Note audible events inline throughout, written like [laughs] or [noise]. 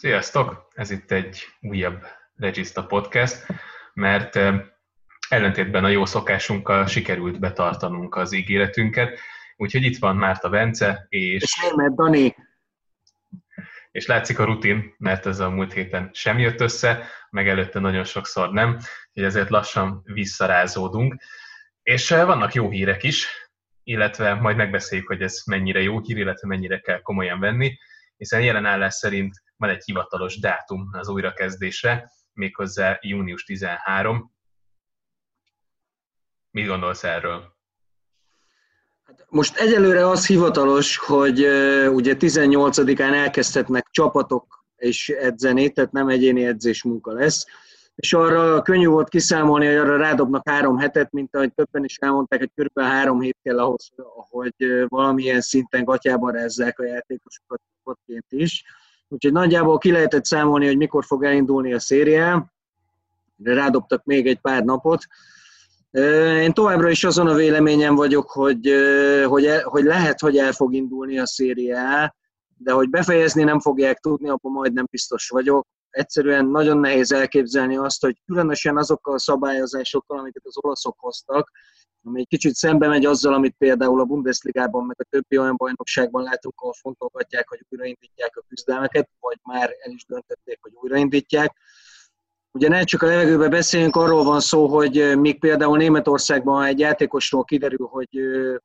Sziasztok! Ez itt egy újabb Regiszta Podcast, mert ellentétben a jó szokásunkkal sikerült betartanunk az ígéretünket, úgyhogy itt van Márta Bence, és... És Német Dani. És látszik a rutin, mert ez a múlt héten sem jött össze, meg előtte nagyon sokszor nem, úgyhogy ezért lassan visszarázódunk. És vannak jó hírek is, illetve majd megbeszéljük, hogy ez mennyire jó hír, illetve mennyire kell komolyan venni, hiszen jelen állás szerint van egy hivatalos dátum az újrakezdésre, méghozzá június 13. Mit gondolsz erről? Hát most egyelőre az hivatalos, hogy ugye 18-án elkezdhetnek csapatok és edzeni, tehát nem egyéni edzés munka lesz, és arra könnyű volt kiszámolni, hogy arra rádobnak három hetet, mint ahogy többen is elmondták, hogy körülbelül három hét kell ahhoz, hogy valamilyen szinten gatyába rezzák a játékosokat is. Úgyhogy nagyjából ki lehetett számolni, hogy mikor fog elindulni a szériá, rádobtak még egy pár napot. Én továbbra is azon a véleményem vagyok, hogy, hogy, hogy lehet, hogy el fog indulni a szériá, de hogy befejezni nem fogják tudni, abban majdnem biztos vagyok. Egyszerűen nagyon nehéz elképzelni azt, hogy különösen azokkal a szabályozásokkal, amiket az olaszok hoztak, ami egy kicsit szembe megy azzal, amit például a Bundesligában, meg a többi olyan bajnokságban látunk, ahol fontolgatják, hogy újraindítják a küzdelmeket, vagy már el is döntötték, hogy újraindítják. Ugye ne csak a levegőbe beszéljünk, arról van szó, hogy még például Németországban egy játékosról kiderül, hogy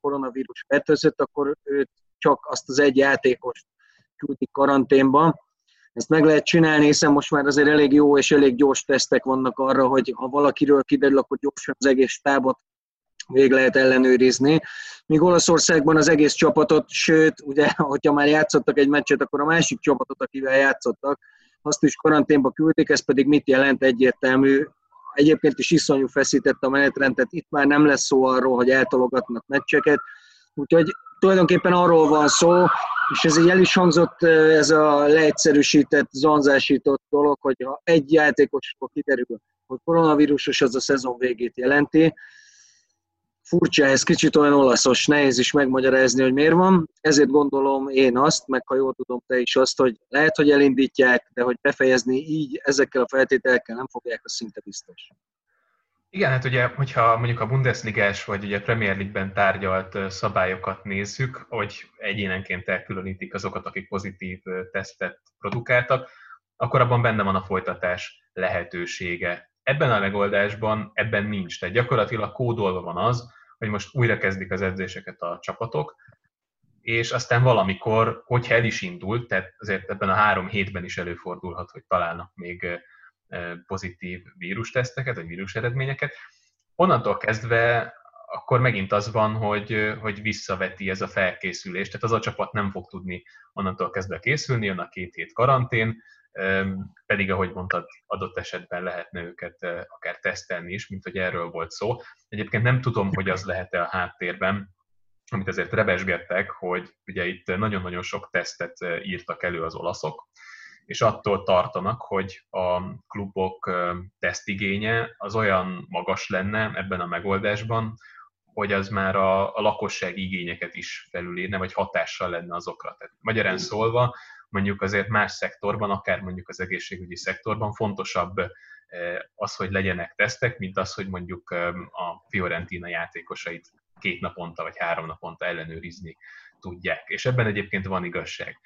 koronavírus fertőzött, akkor őt csak azt az egy játékost küldik karanténba. Ezt meg lehet csinálni, hiszen most már azért elég jó és elég gyors tesztek vannak arra, hogy ha valakiről kiderül, akkor gyorsan az egész tábot végig lehet ellenőrizni. Míg Olaszországban az egész csapatot, sőt, ugye, [laughs] hogyha már játszottak egy meccset, akkor a másik csapatot, akivel játszottak, azt is karanténba küldték, ez pedig mit jelent egyértelmű. Egyébként is iszonyú feszített a menetrendet, itt már nem lesz szó arról, hogy eltologatnak meccseket, úgyhogy tulajdonképpen arról van szó, és ez így el is hangzott, ez a leegyszerűsített, zonzásított dolog, hogy ha egy játékosról kiderül, hogy koronavírusos, az a szezon végét jelenti, furcsa, ez kicsit olyan olaszos, nehéz is megmagyarázni, hogy miért van. Ezért gondolom én azt, meg ha jól tudom te is azt, hogy lehet, hogy elindítják, de hogy befejezni így ezekkel a feltételekkel nem fogják, az szinte biztos. Igen, hát ugye, hogyha mondjuk a Bundesligás vagy ugye Premier League-ben tárgyalt szabályokat nézzük, hogy egyénenként elkülönítik azokat, akik pozitív tesztet produkáltak, akkor abban benne van a folytatás lehetősége. Ebben a megoldásban ebben nincs. Tehát gyakorlatilag kódolva van az, hogy most újra kezdik az edzéseket a csapatok, és aztán valamikor, hogyha el is indult, tehát azért ebben a három hétben is előfordulhat, hogy találnak még pozitív vírusteszteket, vagy vírus eredményeket, onnantól kezdve akkor megint az van, hogy, hogy visszaveti ez a felkészülés, tehát az a csapat nem fog tudni onnantól kezdve készülni, jön a két hét karantén, pedig ahogy mondtad, adott esetben lehetne őket akár tesztelni is, mint hogy erről volt szó. Egyébként nem tudom, hogy az lehet-e a háttérben, amit azért rebesgettek, hogy ugye itt nagyon-nagyon sok tesztet írtak elő az olaszok, és attól tartanak, hogy a klubok tesztigénye az olyan magas lenne ebben a megoldásban, hogy az már a, a lakosság igényeket is felülírne, vagy hatással lenne azokra. Tehát magyarán szólva, mondjuk azért más szektorban, akár mondjuk az egészségügyi szektorban fontosabb az, hogy legyenek tesztek, mint az, hogy mondjuk a Fiorentina játékosait két naponta vagy három naponta ellenőrizni tudják. És ebben egyébként van igazság.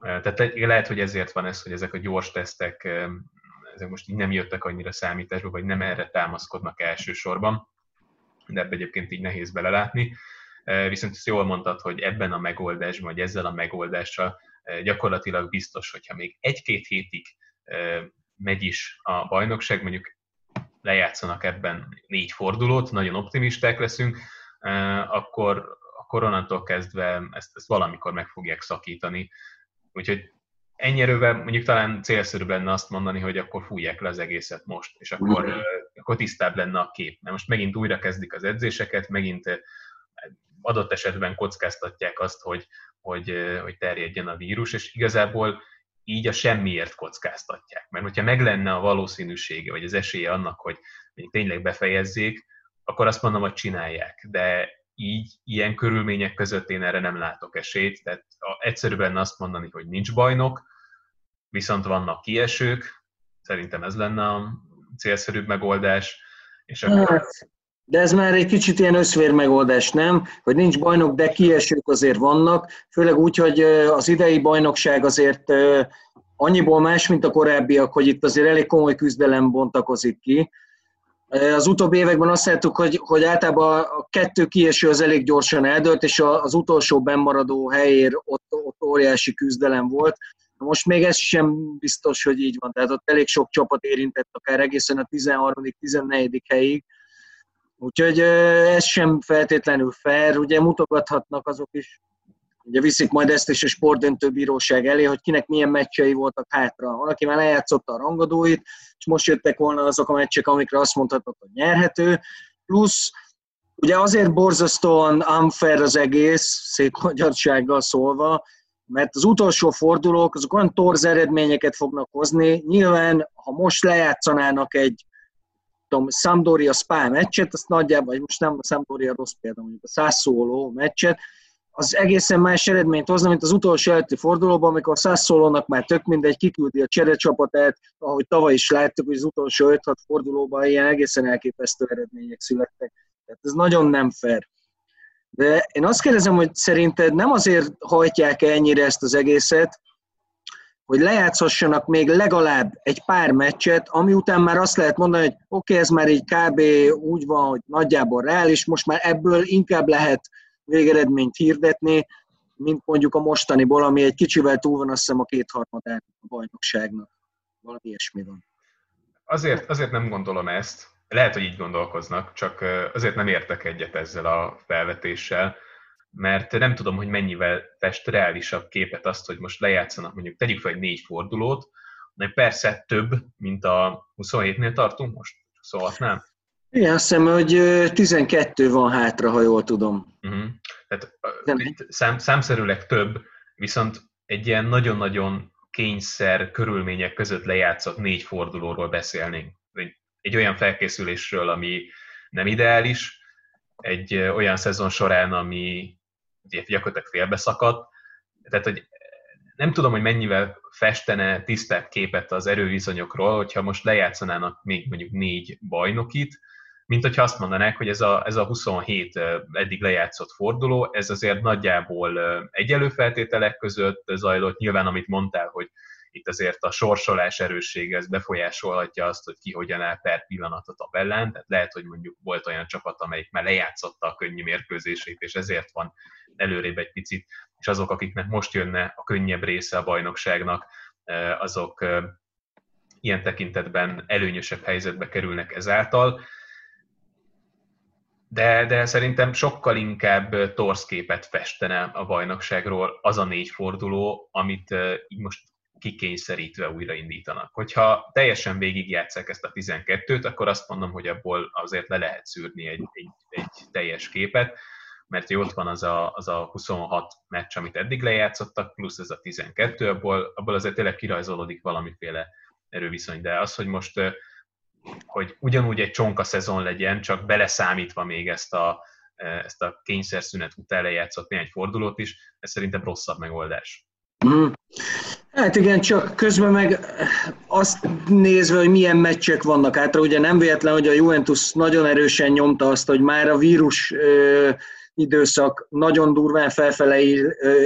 Tehát lehet, hogy ezért van ez, hogy ezek a gyors tesztek ezek most így nem jöttek annyira számításba, vagy nem erre támaszkodnak elsősorban, de ebbe egyébként így nehéz belelátni. Viszont ezt jól mondtad, hogy ebben a megoldásban, vagy ezzel a megoldással gyakorlatilag biztos, hogyha még egy-két hétig megy is a bajnokság, mondjuk lejátszanak ebben négy fordulót, nagyon optimisták leszünk, akkor, a koronától kezdve ezt, ezt valamikor meg fogják szakítani. Úgyhogy ennyi erővel mondjuk talán célszerűbb lenne azt mondani, hogy akkor fújják le az egészet most, és akkor. Akkor tisztább lenne a kép. Mert most megint újra kezdik az edzéseket, megint adott esetben kockáztatják azt, hogy, hogy, hogy terjedjen a vírus, és igazából így a semmiért kockáztatják. Mert hogyha meg lenne a valószínűsége, vagy az esélye annak, hogy tényleg befejezzék, akkor azt mondom, hogy csinálják. De így, ilyen körülmények között én erre nem látok esélyt, tehát egyszerűbb lenne azt mondani, hogy nincs bajnok, viszont vannak kiesők, szerintem ez lenne célszerűbb megoldás. És akkor... Hát, de ez már egy kicsit ilyen összvér megoldás, nem? Hogy nincs bajnok, de kiesők azért vannak, főleg úgy, hogy az idei bajnokság azért annyiból más, mint a korábbiak, hogy itt azért elég komoly küzdelem bontakozik ki. Az utóbbi években azt láttuk, hogy, hogy általában a kettő kieső az elég gyorsan eldőlt, és az utolsó bennmaradó helyér ott, ott óriási küzdelem volt. Most még ez sem biztos, hogy így van. Tehát ott elég sok csapat érintett, akár egészen a 13.-14. helyig. Úgyhogy ez sem feltétlenül fair. Ugye mutogathatnak azok is, ugye viszik majd ezt is a sportdöntőbíróság elé, hogy kinek milyen meccsei voltak hátra. Valaki már lejátszotta a rangadóit, és most jöttek volna azok a meccsek, amikre azt mondhatod, hogy nyerhető. Plusz ugye azért borzasztóan unfair az egész, szép magyarsággal szólva, mert az utolsó fordulók azok olyan torz eredményeket fognak hozni. Nyilván, ha most lejátszanának egy tudom, Sampdoria Spa meccset, azt nagyjából, vagy most nem a Sampdoria rossz példa, mondjuk a Sassuolo meccset, az egészen más eredményt hozna, mint az utolsó előtti fordulóban, amikor Sassuolónak már tök mindegy, kiküldi a cserecsapatát, ahogy tavaly is láttuk, hogy az utolsó 5-6 fordulóban ilyen egészen elképesztő eredmények születtek. Tehát ez nagyon nem fair. De én azt kérdezem, hogy szerinted nem azért hajtják ennyire ezt az egészet, hogy lejátszhassanak még legalább egy pár meccset, ami után már azt lehet mondani, hogy oké, okay, ez már így kb. úgy van, hogy nagyjából reális, most már ebből inkább lehet végeredményt hirdetni, mint mondjuk a mostaniból, ami egy kicsivel túl van, azt hiszem a kétharmadán a bajnokságnak. Valami ilyesmi van. Azért, azért nem gondolom ezt, lehet, hogy így gondolkoznak, csak azért nem értek egyet ezzel a felvetéssel, mert nem tudom, hogy mennyivel fest reálisabb képet azt, hogy most lejátszanak mondjuk, tegyük fel egy négy fordulót, de persze több, mint a 27-nél tartunk most, 26-nál. Igen, azt hiszem, hogy 12 van hátra, ha jól tudom. Uh-huh. Tehát szám, számszerűleg több, viszont egy ilyen nagyon-nagyon kényszer körülmények között lejátszott négy fordulóról beszélnénk egy olyan felkészülésről, ami nem ideális, egy olyan szezon során, ami gyakorlatilag félbeszakadt. Tehát, hogy nem tudom, hogy mennyivel festene tisztább képet az erőviszonyokról, hogyha most lejátszanának még mondjuk négy bajnokit, mint hogyha azt mondanák, hogy ez a, ez a 27 eddig lejátszott forduló, ez azért nagyjából egyelő feltételek között zajlott. Nyilván, amit mondtál, hogy itt azért a sorsolás erőssége ez befolyásolhatja azt, hogy ki hogyan áll per pillanat a tabellán, tehát lehet, hogy mondjuk volt olyan csapat, amelyik már lejátszotta a könnyű mérkőzését, és ezért van előrébb egy picit, és azok, akiknek most jönne a könnyebb része a bajnokságnak, azok ilyen tekintetben előnyösebb helyzetbe kerülnek ezáltal. De, de szerintem sokkal inkább torszképet festene a bajnokságról az a négy forduló, amit így most kikényszerítve újraindítanak. Hogyha teljesen végigjátszák ezt a 12-t, akkor azt mondom, hogy abból azért le lehet szűrni egy, egy, egy teljes képet, mert ott van az a, az a 26 meccs, amit eddig lejátszottak, plusz ez a 12, abból, abból azért tényleg kirajzolódik valamiféle erőviszony, de az, hogy most hogy ugyanúgy egy csonka szezon legyen, csak beleszámítva még ezt a, ezt a kényszerszünet után lejátszott néhány fordulót is, ez szerintem rosszabb megoldás. Mm. Hát igen, csak közben meg azt nézve, hogy milyen meccsek vannak hátra, ugye nem véletlen, hogy a Juventus nagyon erősen nyomta azt, hogy már a vírus ö, időszak nagyon durván felfele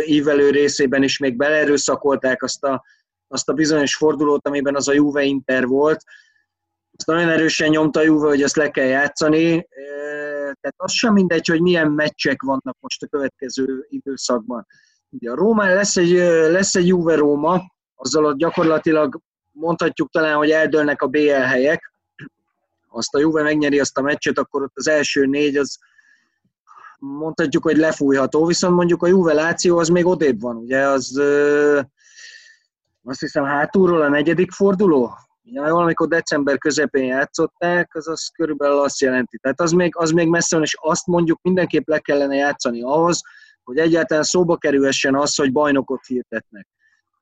ívelő részében is még beleerőszakolták azt a, azt a bizonyos fordulót, amiben az a Juve Inter volt. Azt nagyon erősen nyomta a Juve, hogy ezt le kell játszani. Tehát az sem mindegy, hogy milyen meccsek vannak most a következő időszakban. Ugye a Rómán lesz egy, lesz egy Juve Róma, azzal ott gyakorlatilag mondhatjuk talán, hogy eldőlnek a BL helyek. Azt a Juve megnyeri azt a meccset, akkor ott az első négy az mondhatjuk, hogy lefújható, viszont mondjuk a Juve Láció az még odébb van, ugye az azt hiszem hátulról a negyedik forduló, Ja, valamikor december közepén játszották, az az körülbelül azt jelenti. Tehát az még, az még messze van, és azt mondjuk mindenképp le kellene játszani ahhoz, hogy egyáltalán szóba kerülhessen az, hogy bajnokot hirdetnek.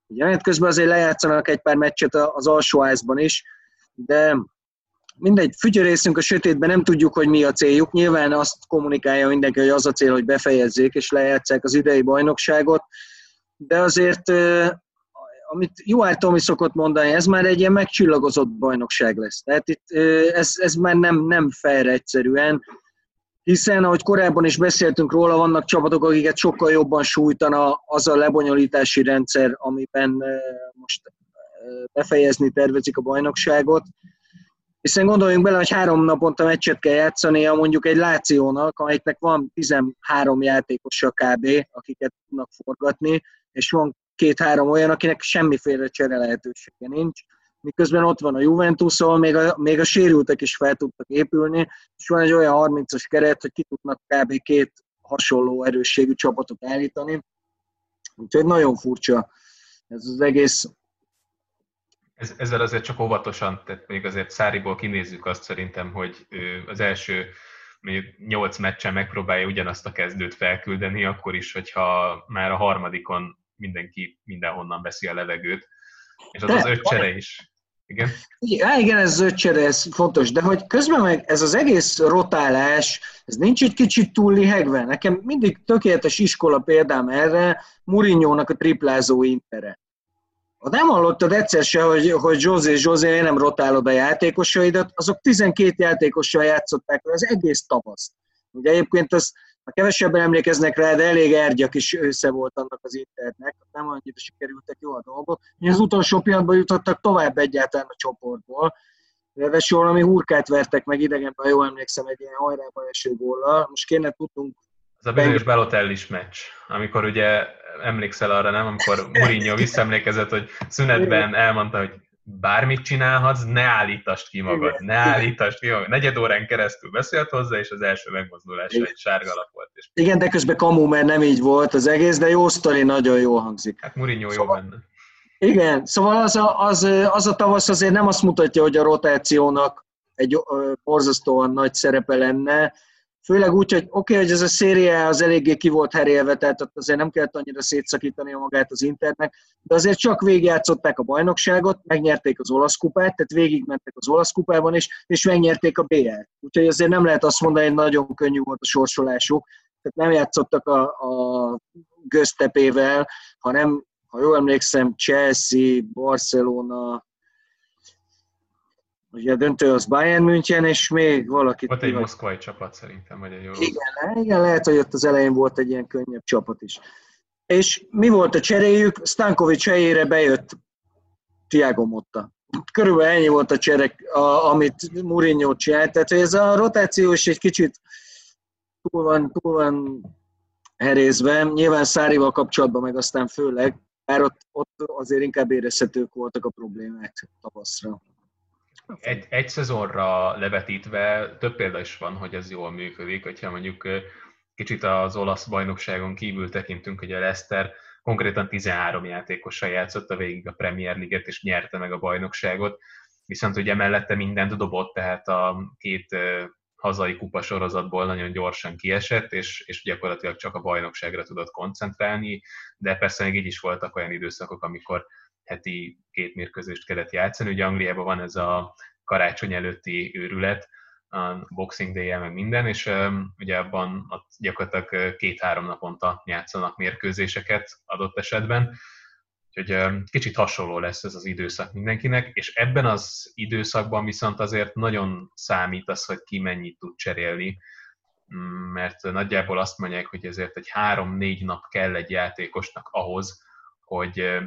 Ugye mert közben azért lejátszanak egy pár meccset az alsóházban is, de mindegy, fütyörészünk a sötétben, nem tudjuk, hogy mi a céljuk. Nyilván azt kommunikálja mindenki, hogy az a cél, hogy befejezzék és lejátszák az idei bajnokságot, de azért amit Juár Tomi szokott mondani, ez már egy ilyen megcsillagozott bajnokság lesz. Tehát itt ez, ez már nem, nem fair egyszerűen, hiszen, ahogy korábban is beszéltünk róla, vannak csapatok, akiket sokkal jobban sújtana az a lebonyolítási rendszer, amiben most befejezni tervezik a bajnokságot. Hiszen gondoljunk bele, hogy három naponta meccset kell játszania mondjuk egy Lációnak, amelyiknek van 13 játékosa kb., akiket tudnak forgatni, és van két-három olyan, akinek semmiféle csere lehetősége nincs, miközben ott van a Juventus, ahol még a, még a sérültek is fel tudtak épülni, és van egy olyan 30-as keret, hogy ki tudnak kb. két hasonló erősségű csapatot állítani. Úgyhogy nagyon furcsa ez az egész. Ez, ezzel azért csak óvatosan, tehát még azért Száriból kinézzük azt szerintem, hogy az első nyolc meccsen megpróbálja ugyanazt a kezdőt felküldeni, akkor is, hogyha már a harmadikon mindenki mindenhonnan veszi a levegőt, és az de, az öt csere is. Igen? Igen, igen, ez öt csere, ez fontos, de hogy közben meg ez az egész rotálás, ez nincs egy kicsit túl lihegve. Nekem mindig tökéletes iskola példám erre, Murinyónak a triplázó intere. Ha nem hallottad egyszer se, hogy, hogy José, José, nem rotálod a játékosaidat, azok 12 játékossal játszották az egész tavaszt. Ugye egyébként az a kevesebben emlékeznek rá, de elég ergyak is össze volt annak az internetnek, nem annyira sikerültek jó a dolgok. Mi az utolsó pillanatban jutottak tovább egyáltalán a csoportból. Ráadásul valami hurkát vertek meg idegenben, jól emlékszem, egy ilyen hajrába eső góllal. Most kéne tudnunk az a bizonyos Balotellis meccs, amikor ugye emlékszel arra, nem? Amikor Mourinho visszaemlékezett, hogy szünetben elmondta, hogy bármit csinálhatsz, ne állítast ki magad, ne állítast ki magad. Negyed órán keresztül beszélt hozzá, és az első megmozdulása egy sárga lap volt. És... Igen, de közben kamu, mert nem így volt az egész, de jó sztori, nagyon jó hangzik. Hát Mourinho szóval, jó benne. Igen, szóval az a, az, az a tavasz azért nem azt mutatja, hogy a rotációnak egy borzasztóan nagy szerepe lenne, Főleg úgy, hogy oké, okay, hogy ez a széria az eléggé ki volt herélve, tehát azért nem kellett annyira szétszakítani magát az Internek, de azért csak végigjátszották a bajnokságot, megnyerték az olasz kupát, tehát végigmentek az olasz kupában is, és megnyerték a BL. Úgyhogy azért nem lehet azt mondani, hogy nagyon könnyű volt a sorsolásuk, tehát nem játszottak a, a göztepével, hanem, ha jól emlékszem, Chelsea, Barcelona, Ugye a döntő az Bayern München, és még valaki... Volt egy moszkvai csapat szerintem, vagy egy jó. Igen, igen, lehet, hogy ott az elején volt egy ilyen könnyebb csapat is. És mi volt a cseréjük? Stankovics helyére bejött Tiago Motta. Körülbelül ennyi volt a cserek, a, amit Mourinho csinált. Tehát ez a rotáció is egy kicsit túl van, túl van herézve. Nyilván Szárival kapcsolatban meg aztán főleg, bár ott, ott azért inkább érezhetők voltak a problémák tavaszra. Egy, egy szezonra levetítve több példa is van, hogy ez jól működik, hogyha mondjuk kicsit az olasz bajnokságon kívül tekintünk, hogy a Leicester konkrétan 13 játékossal játszotta végig a Premier League-et, és nyerte meg a bajnokságot, viszont ugye mellette mindent dobott, tehát a két hazai kupa sorozatból nagyon gyorsan kiesett, és, és gyakorlatilag csak a bajnokságra tudott koncentrálni, de persze még így is voltak olyan időszakok, amikor heti két mérkőzést kellett játszani. Ugye Angliában van ez a karácsony előtti őrület, a Boxing day meg minden, és ugye abban ott gyakorlatilag két-három naponta játszanak mérkőzéseket adott esetben, úgyhogy kicsit hasonló lesz ez az időszak mindenkinek, és ebben az időszakban viszont azért nagyon számít az, hogy ki mennyit tud cserélni, mm, mert nagyjából azt mondják, hogy ezért egy három-négy nap kell egy játékosnak ahhoz, hogy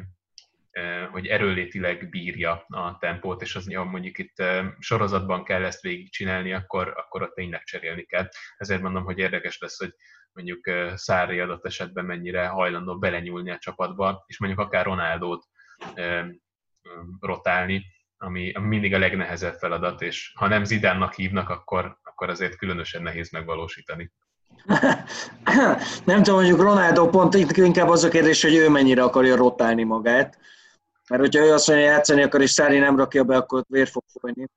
hogy erőlétileg bírja a tempót, és az mondjuk itt sorozatban kell ezt végigcsinálni, akkor, akkor ott tényleg cserélni kell. Ezért mondom, hogy érdekes lesz, hogy mondjuk Szári adott esetben mennyire hajlandó belenyúlni a csapatba, és mondjuk akár Ronaldót rotálni, ami mindig a legnehezebb feladat, és ha nem Zidánnak hívnak, akkor, akkor azért különösen nehéz megvalósítani. nem tudom, mondjuk Ronaldo pont inkább az a kérdés, hogy ő mennyire akarja rotálni magát. Mert hogyha ő azt mondja, játszani akar, és Szári nem rakja be, akkor vér fog folyni.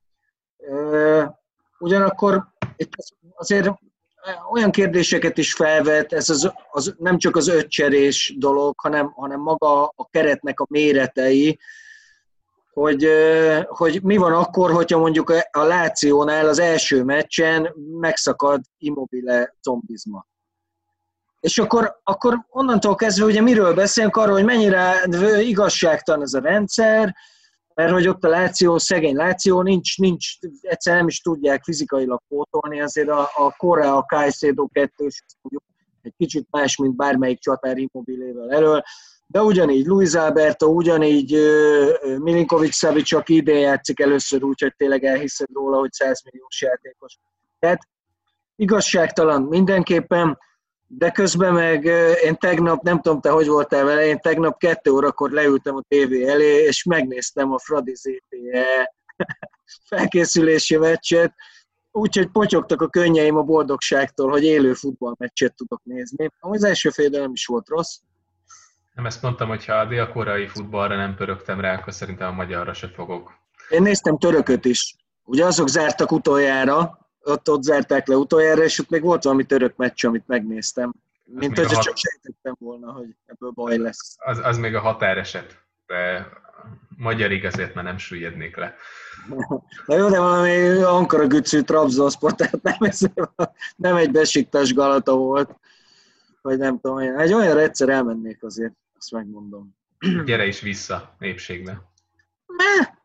Ugyanakkor itt azért olyan kérdéseket is felvet, ez az, az, nem csak az ötcserés dolog, hanem, hanem maga a keretnek a méretei, hogy, hogy mi van akkor, hogyha mondjuk a Lációnál az első meccsen megszakad immobile zombizma. És akkor, akkor onnantól kezdve ugye miről beszélünk, arról, hogy mennyire igazságtalan ez a rendszer, mert hogy ott a Láció, szegény Láció, nincs, nincs, egyszer nem is tudják fizikailag pótolni, azért a, a Korea, kettős, mondjuk egy kicsit más, mint bármelyik csatár immobilével elől, de ugyanígy Luis Alberto, ugyanígy Milinkovic Savic, aki idén játszik először úgy, hogy tényleg elhiszed róla, hogy 100 milliós játékos. Tehát igazságtalan mindenképpen, de közben meg én tegnap, nem tudom te, hogy voltál vele, én tegnap kettő órakor leültem a tévé elé, és megnéztem a Fradi ZTE [laughs] felkészülési meccset, úgyhogy potyogtak a könnyeim a boldogságtól, hogy élő futballmeccset tudok nézni. Az első fél nem is volt rossz. Nem ezt mondtam, hogy ha a dél-koreai futballra nem pörögtem rá, akkor szerintem a magyarra se fogok. Én néztem törököt is. Ugye azok zártak utoljára, ott, ott zárták le utoljára, és ott még volt valami török meccs, amit megnéztem. Mint hogy hat... csak sejtettem volna, hogy ebből baj lesz. Az, az még a határeset, de magyar igazért már nem süllyednék le. [laughs] Na jó, de valami Ankara Gücű Trabzonsport, tehát nem, ez, nem egy besiktas Galata volt, vagy nem tudom, egy olyan egyszer elmennék azért, azt megmondom. Gyere is vissza népségbe. Ne,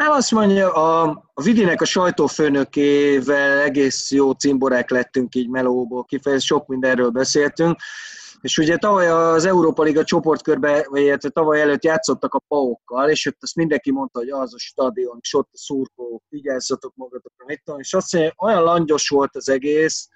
nem azt mondja, a, a Vidinek a sajtófőnökével egész jó cimborák lettünk így melóból, kifejez, sok mindenről beszéltünk, és ugye tavaly az Európa Liga csoportkörbe, vagy illetve tavaly előtt játszottak a paokkal, és ott azt mindenki mondta, hogy az a stadion, és ott a szurkolók, vigyázzatok magatokra, mit tudom, és azt mondja, olyan langyos volt az egész,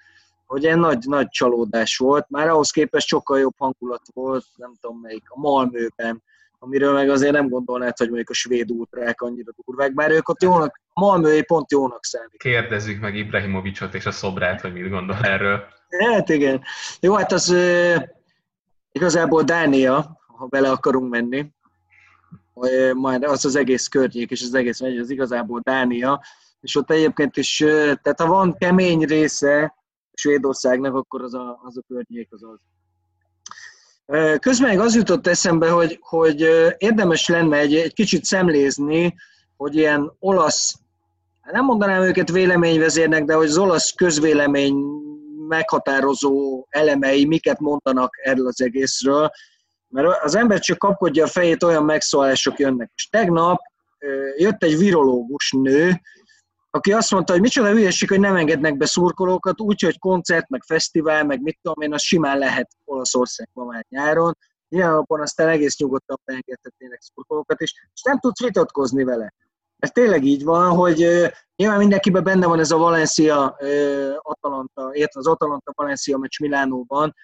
hogy egy nagy, nagy csalódás volt, már ahhoz képest sokkal jobb hangulat volt, nem tudom melyik, a Malmőben, amiről meg azért nem gondolnád, hogy mondjuk a svéd útrák annyira durvák, bár ők ott jónak, a Malmöé pont jónak számít. Kérdezzük meg Ibrahimovicsot és a Szobrát, hogy mit gondol erről. Hát igen. Jó, hát az e, igazából Dánia, ha bele akarunk menni, majd az az egész környék, és az egész megy, az igazából Dánia, és ott egyébként is, tehát ha van kemény része Svédországnak, akkor az a, az a környék az az. Közben még az jutott eszembe, hogy, hogy érdemes lenne egy, egy kicsit szemlézni, hogy ilyen olasz, nem mondanám őket véleményvezérnek, de hogy az olasz közvélemény meghatározó elemei miket mondanak erről az egészről, mert az ember csak kapkodja a fejét, olyan megszólások jönnek. És tegnap jött egy virológus nő, aki azt mondta, hogy micsoda hülyeség, hogy nem engednek be szurkolókat, úgyhogy koncert, meg fesztivál, meg mit tudom én, az simán lehet Olaszországban már nyáron. Ilyen alapon aztán egész nyugodtan beengedhetnének szurkolókat is, és nem tudsz vitatkozni vele. Ez tényleg így van, hogy nyilván mindenkiben benne van ez a Valencia Atalanta, érted az Atalanta Valencia meccs Milánóban,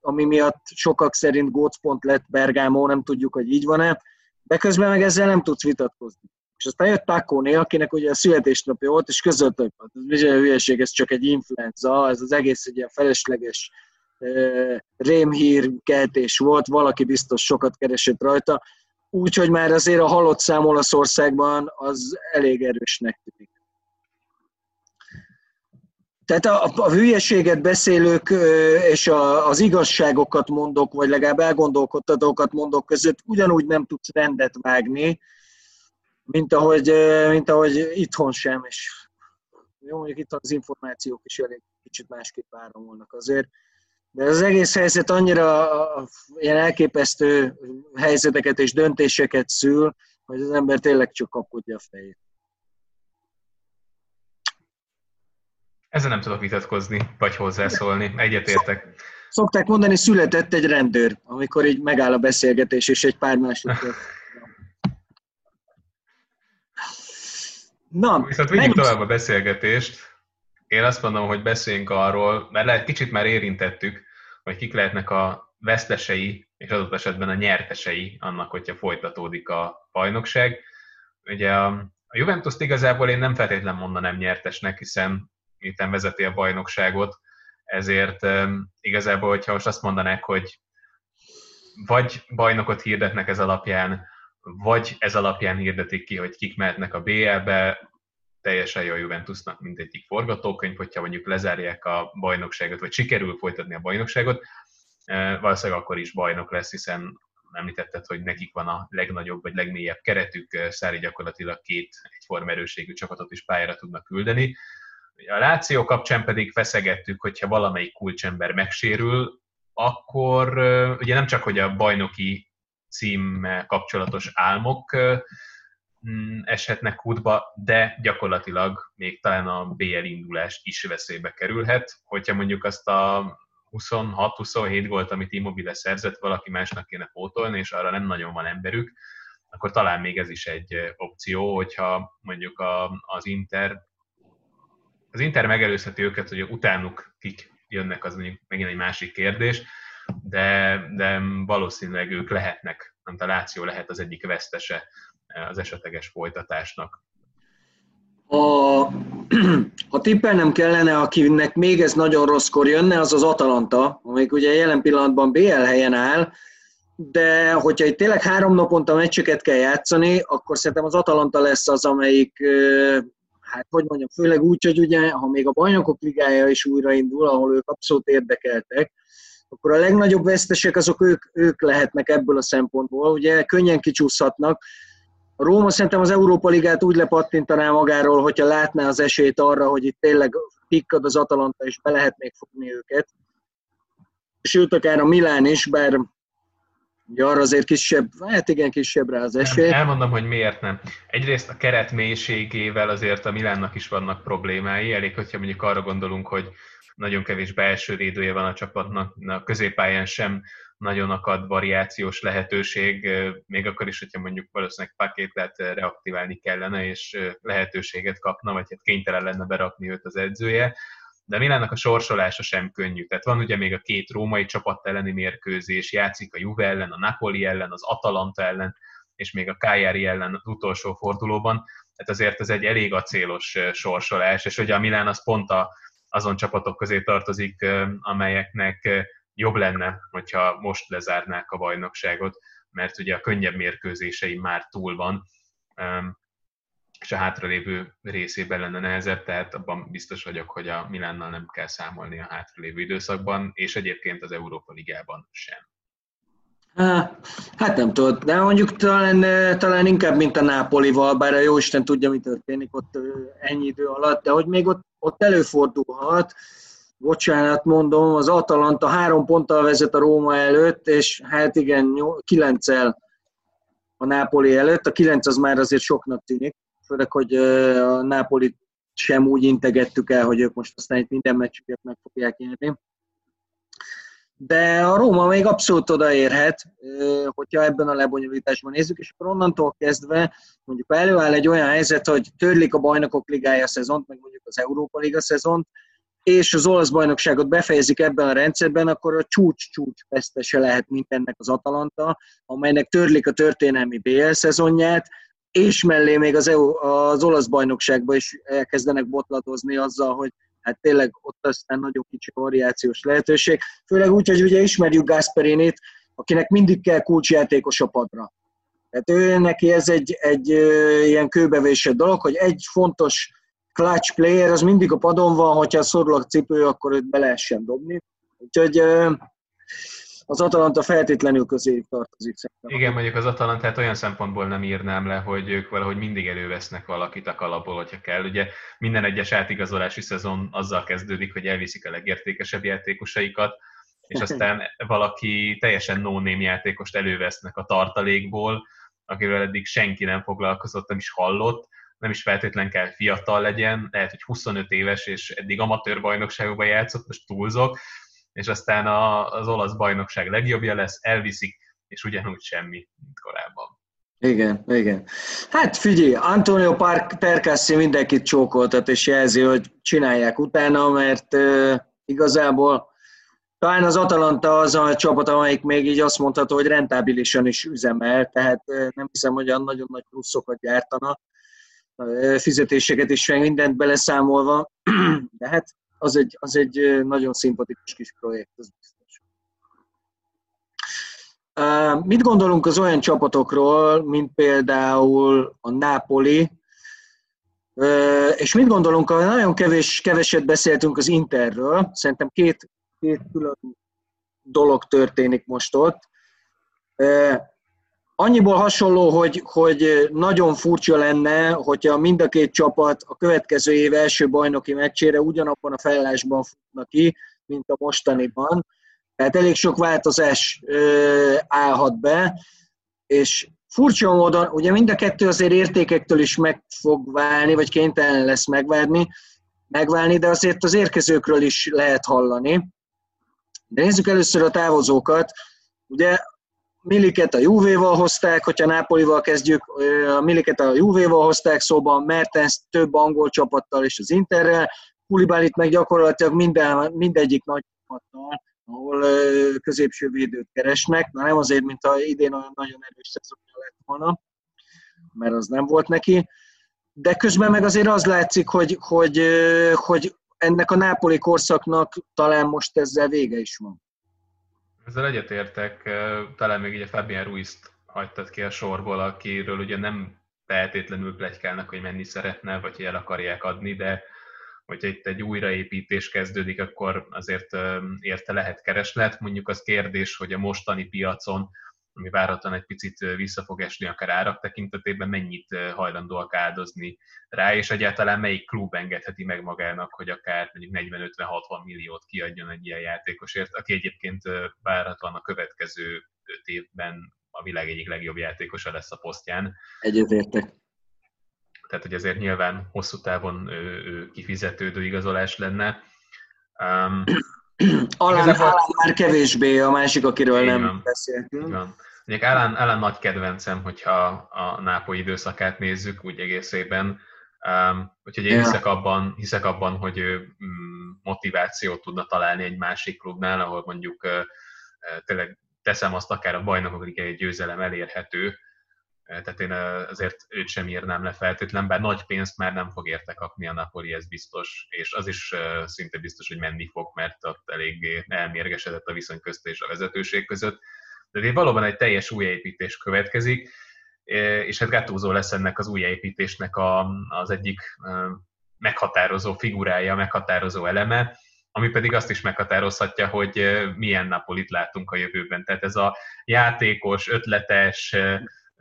ami miatt sokak szerint gócpont lett Bergámó, nem tudjuk, hogy így van-e, de közben meg ezzel nem tudsz vitatkozni. És aztán jött Takóné, akinek ugye a születésnapja volt, és közölt, hogy hát ez bizony hülyeség, ez csak egy influenza, ez az egész egy ilyen felesleges rémhír keltés volt, valaki biztos sokat keresett rajta, úgyhogy már azért a halott szám Olaszországban az elég erősnek tűnik. Tehát a, a hülyeséget beszélők és a, az igazságokat mondok, vagy legalább elgondolkodtatókat mondok között ugyanúgy nem tudsz rendet vágni, mint ahogy, mint ahogy itthon sem, és jó, mondjuk itt az információk is elég kicsit másképp áramolnak azért. De az egész helyzet annyira ilyen elképesztő helyzeteket és döntéseket szül, hogy az ember tényleg csak kapkodja a fejét. Ezzel nem tudok vitatkozni, vagy hozzászólni. Egyetértek. Szokták mondani, született egy rendőr, amikor így megáll a beszélgetés, és egy pár másodperc Na, Viszont vigyük tovább a beszélgetést. Én azt mondom, hogy beszéljünk arról, mert lehet, kicsit már érintettük, hogy kik lehetnek a vesztesei, és adott esetben a nyertesei annak, hogyha folytatódik a bajnokság. Ugye a, a Juventus igazából én nem feltétlenül mondanám nyertesnek, hiszen miután vezeti a bajnokságot, ezért um, igazából, hogyha most azt mondanák, hogy vagy bajnokot hirdetnek ez alapján, vagy ez alapján hirdetik ki, hogy kik mehetnek a BL-be, teljesen jó a Juventusnak mindegyik forgatókönyv, hogyha mondjuk lezárják a bajnokságot, vagy sikerül folytatni a bajnokságot, e, valószínűleg akkor is bajnok lesz, hiszen említetted, hogy nekik van a legnagyobb vagy legmélyebb keretük, e, Szári gyakorlatilag két egyforma erőségű csapatot is pályára tudnak küldeni. A Láció kapcsán pedig feszegettük, hogyha valamelyik kulcsember megsérül, akkor ugye nem csak, hogy a bajnoki címmel kapcsolatos álmok mm, eshetnek kútba, de gyakorlatilag még talán a BL indulás is veszélybe kerülhet, hogyha mondjuk azt a 26-27 volt, amit Immobile szerzett, valaki másnak kéne pótolni, és arra nem nagyon van emberük, akkor talán még ez is egy opció, hogyha mondjuk a, az Inter az Inter megelőzheti őket, hogy utánuk kik jönnek, az mondjuk megint egy másik kérdés, de, de valószínűleg ők lehetnek, nem a Láció lehet az egyik vesztese az esetleges folytatásnak. A, [clears throat] ha tippelnem kellene, akinek még ez nagyon rosszkor jönne, az az Atalanta, amelyik ugye jelen pillanatban BL helyen áll, de hogyha itt tényleg három naponta meccseket kell játszani, akkor szerintem az Atalanta lesz az, amelyik, hát hogy mondjam, főleg úgy, hogy ugye, ha még a bajnokok ligája is újraindul, ahol ők abszolút érdekeltek, akkor a legnagyobb vesztesek azok ők, ők lehetnek ebből a szempontból. Ugye könnyen kicsúszhatnak, a Róma szerintem az Európa Ligát úgy lepattintaná magáról, hogyha látná az esélyt arra, hogy itt tényleg pikkad az Atalanta, és be lehet még fogni őket. Sőt, akár a Milán is, bár ugye arra azért kisebb, hát igen, kisebb rá az esély. Elmondom, hogy miért nem. Egyrészt a keret mélységével azért a Milánnak is vannak problémái, elég, hogyha mondjuk arra gondolunk, hogy nagyon kevés belső védője van a csapatnak, a középpályán sem nagyon akad variációs lehetőség, még akkor is, hogyha mondjuk valószínűleg pakétet reaktiválni kellene, és lehetőséget kapna, vagy hát kénytelen lenne berakni őt az edzője. De Milánnak a sorsolása sem könnyű. Tehát van ugye még a két római csapat elleni mérkőzés, játszik a Juve ellen, a Napoli ellen, az Atalanta ellen, és még a Cagliari ellen az utolsó fordulóban. Tehát azért ez egy elég acélos sorsolás, és ugye a Milán az pont a, azon csapatok közé tartozik, amelyeknek jobb lenne, hogyha most lezárnák a bajnokságot, mert ugye a könnyebb mérkőzései már túl van, és a hátralévő részében lenne nehezebb, tehát abban biztos vagyok, hogy a Milánnal nem kell számolni a hátralévő időszakban, és egyébként az Európa Ligában sem. Hát nem tudod, de mondjuk talán, talán inkább, mint a Nápolival, bár a Jóisten tudja, mi történik ott ennyi idő alatt, de hogy még ott, ott előfordulhat, bocsánat mondom, az Atalanta három ponttal vezet a Róma előtt, és hát igen, kilenccel a Nápoli előtt. A kilenc az már azért soknak tűnik, főleg, hogy a Nápoli sem úgy integettük el, hogy ők most aztán itt minden meccsüket meg fogják nyerni. De a Róma még abszolút odaérhet, hogyha ebben a lebonyolításban nézzük, és akkor onnantól kezdve mondjuk előáll egy olyan helyzet, hogy törlik a bajnokok ligája szezont, meg mondjuk az Európa Liga szezont, és az olasz bajnokságot befejezik ebben a rendszerben, akkor a csúcs-csúcs vesztese lehet mindennek az Atalanta, amelynek törlik a történelmi BL szezonját, és mellé még az, EU, az olasz bajnokságban is elkezdenek botladozni azzal, hogy hát tényleg ott aztán nagyon kicsi variációs lehetőség. Főleg úgy, hogy ugye ismerjük Gasperinit, akinek mindig kell kulcsjátékos a padra. Tehát ő neki ez egy, egy ilyen kőbevésett dolog, hogy egy fontos clutch player, az mindig a padon van, hogyha szorul a cipő, akkor őt be lehessen dobni. Úgyhogy az Atalanta feltétlenül közé tartozik szerintem. Igen, mondjuk az Atalantát olyan szempontból nem írnám le, hogy ők valahogy mindig elővesznek valakit a kalapból, hogyha kell. Ugye minden egyes átigazolási szezon azzal kezdődik, hogy elviszik a legértékesebb játékosaikat, és [laughs] aztán valaki teljesen no játékost elővesznek a tartalékból, akivel eddig senki nem foglalkozott, nem is hallott, nem is feltétlen kell fiatal legyen, lehet, hogy 25 éves, és eddig amatőr bajnokságokban játszott, most túlzok, és aztán a, az olasz bajnokság legjobbja lesz, elviszik, és ugyanúgy semmi, mint korábban. Igen, igen. Hát figyelj, Antonio Percassi mindenkit csókoltat, és jelzi, hogy csinálják utána, mert uh, igazából talán az Atalanta az a csapat, amelyik még így azt mondható, hogy rentábilisan is üzemel, tehát uh, nem hiszem, hogy olyan nagyon nagy pluszokat gyártana fizetéseket is mindent beleszámolva, [clears throat] de hát az egy, az egy nagyon szimpatikus kis projekt, az biztos. Mit gondolunk az olyan csapatokról, mint például a Napoli, és mit gondolunk, nagyon kevés, keveset beszéltünk az Interről, szerintem két, két külön dolog történik most ott annyiból hasonló, hogy, hogy nagyon furcsa lenne, hogyha mind a két csapat a következő év első bajnoki meccsére ugyanabban a felállásban futna ki, mint a mostaniban. Tehát elég sok változás állhat be, és furcsa módon, ugye mind a kettő azért értékektől is meg fog válni, vagy kénytelen lesz megválni, megválni, de azért az érkezőkről is lehet hallani. De nézzük először a távozókat. Ugye Milliket a Juve-val hozták, hogyha Nápolival kezdjük, a Milliket a Juve-val hozták szóban, Mertens több angol csapattal és az Interrel, Kulibálit meg gyakorlatilag minden, mindegyik nagy csapattal, ahol középső védőt keresnek, na nem azért, mint ha idén olyan nagyon erős szezonja lett volna, mert az nem volt neki, de közben meg azért az látszik, hogy, hogy, hogy ennek a nápoli korszaknak talán most ezzel vége is van. Ezzel egyetértek, talán még ugye Fabian Ruiz-t hagytad ki a sorból, akiről ugye nem feltétlenül plegykálnak, hogy menni szeretne, vagy hogy el akarják adni, de hogyha itt egy újraépítés kezdődik, akkor azért érte lehet kereslet. Mondjuk az kérdés, hogy a mostani piacon, ami várhatóan egy picit vissza fog esni akár árak tekintetében, mennyit hajlandóak áldozni rá, és egyáltalán melyik klub engedheti meg magának, hogy akár mondjuk 40-50-60 milliót kiadjon egy ilyen játékosért, aki egyébként várhatóan a következő öt évben a világ egyik legjobb játékosa lesz a posztján. Egyetértek tehát hogy ezért nyilván hosszú távon kifizetődő igazolás lenne. Um, Alán, Alán már kevésbé, a másik, akiről nem van, beszéltünk. Van. Mondjuk Alán, Alán nagy kedvencem, hogyha a Nápoly időszakát nézzük úgy egészében, um, úgyhogy én hiszek abban, hiszek abban, hogy ő um, motivációt tudna találni egy másik klubnál, ahol mondjuk uh, tényleg teszem azt akár a bajnokok egy győzelem elérhető, tehát én azért őt sem írnám le feltétlen, bár nagy pénzt már nem fog érte kapni a Napoli, ez biztos, és az is szinte biztos, hogy menni fog, mert ott eléggé elmérgesedett a viszony közt és a vezetőség között. De valóban egy teljes újjáépítés következik, és hát Gattuso lesz ennek az újjáépítésnek a, az egyik meghatározó figurája, meghatározó eleme, ami pedig azt is meghatározhatja, hogy milyen Napolit látunk a jövőben. Tehát ez a játékos, ötletes,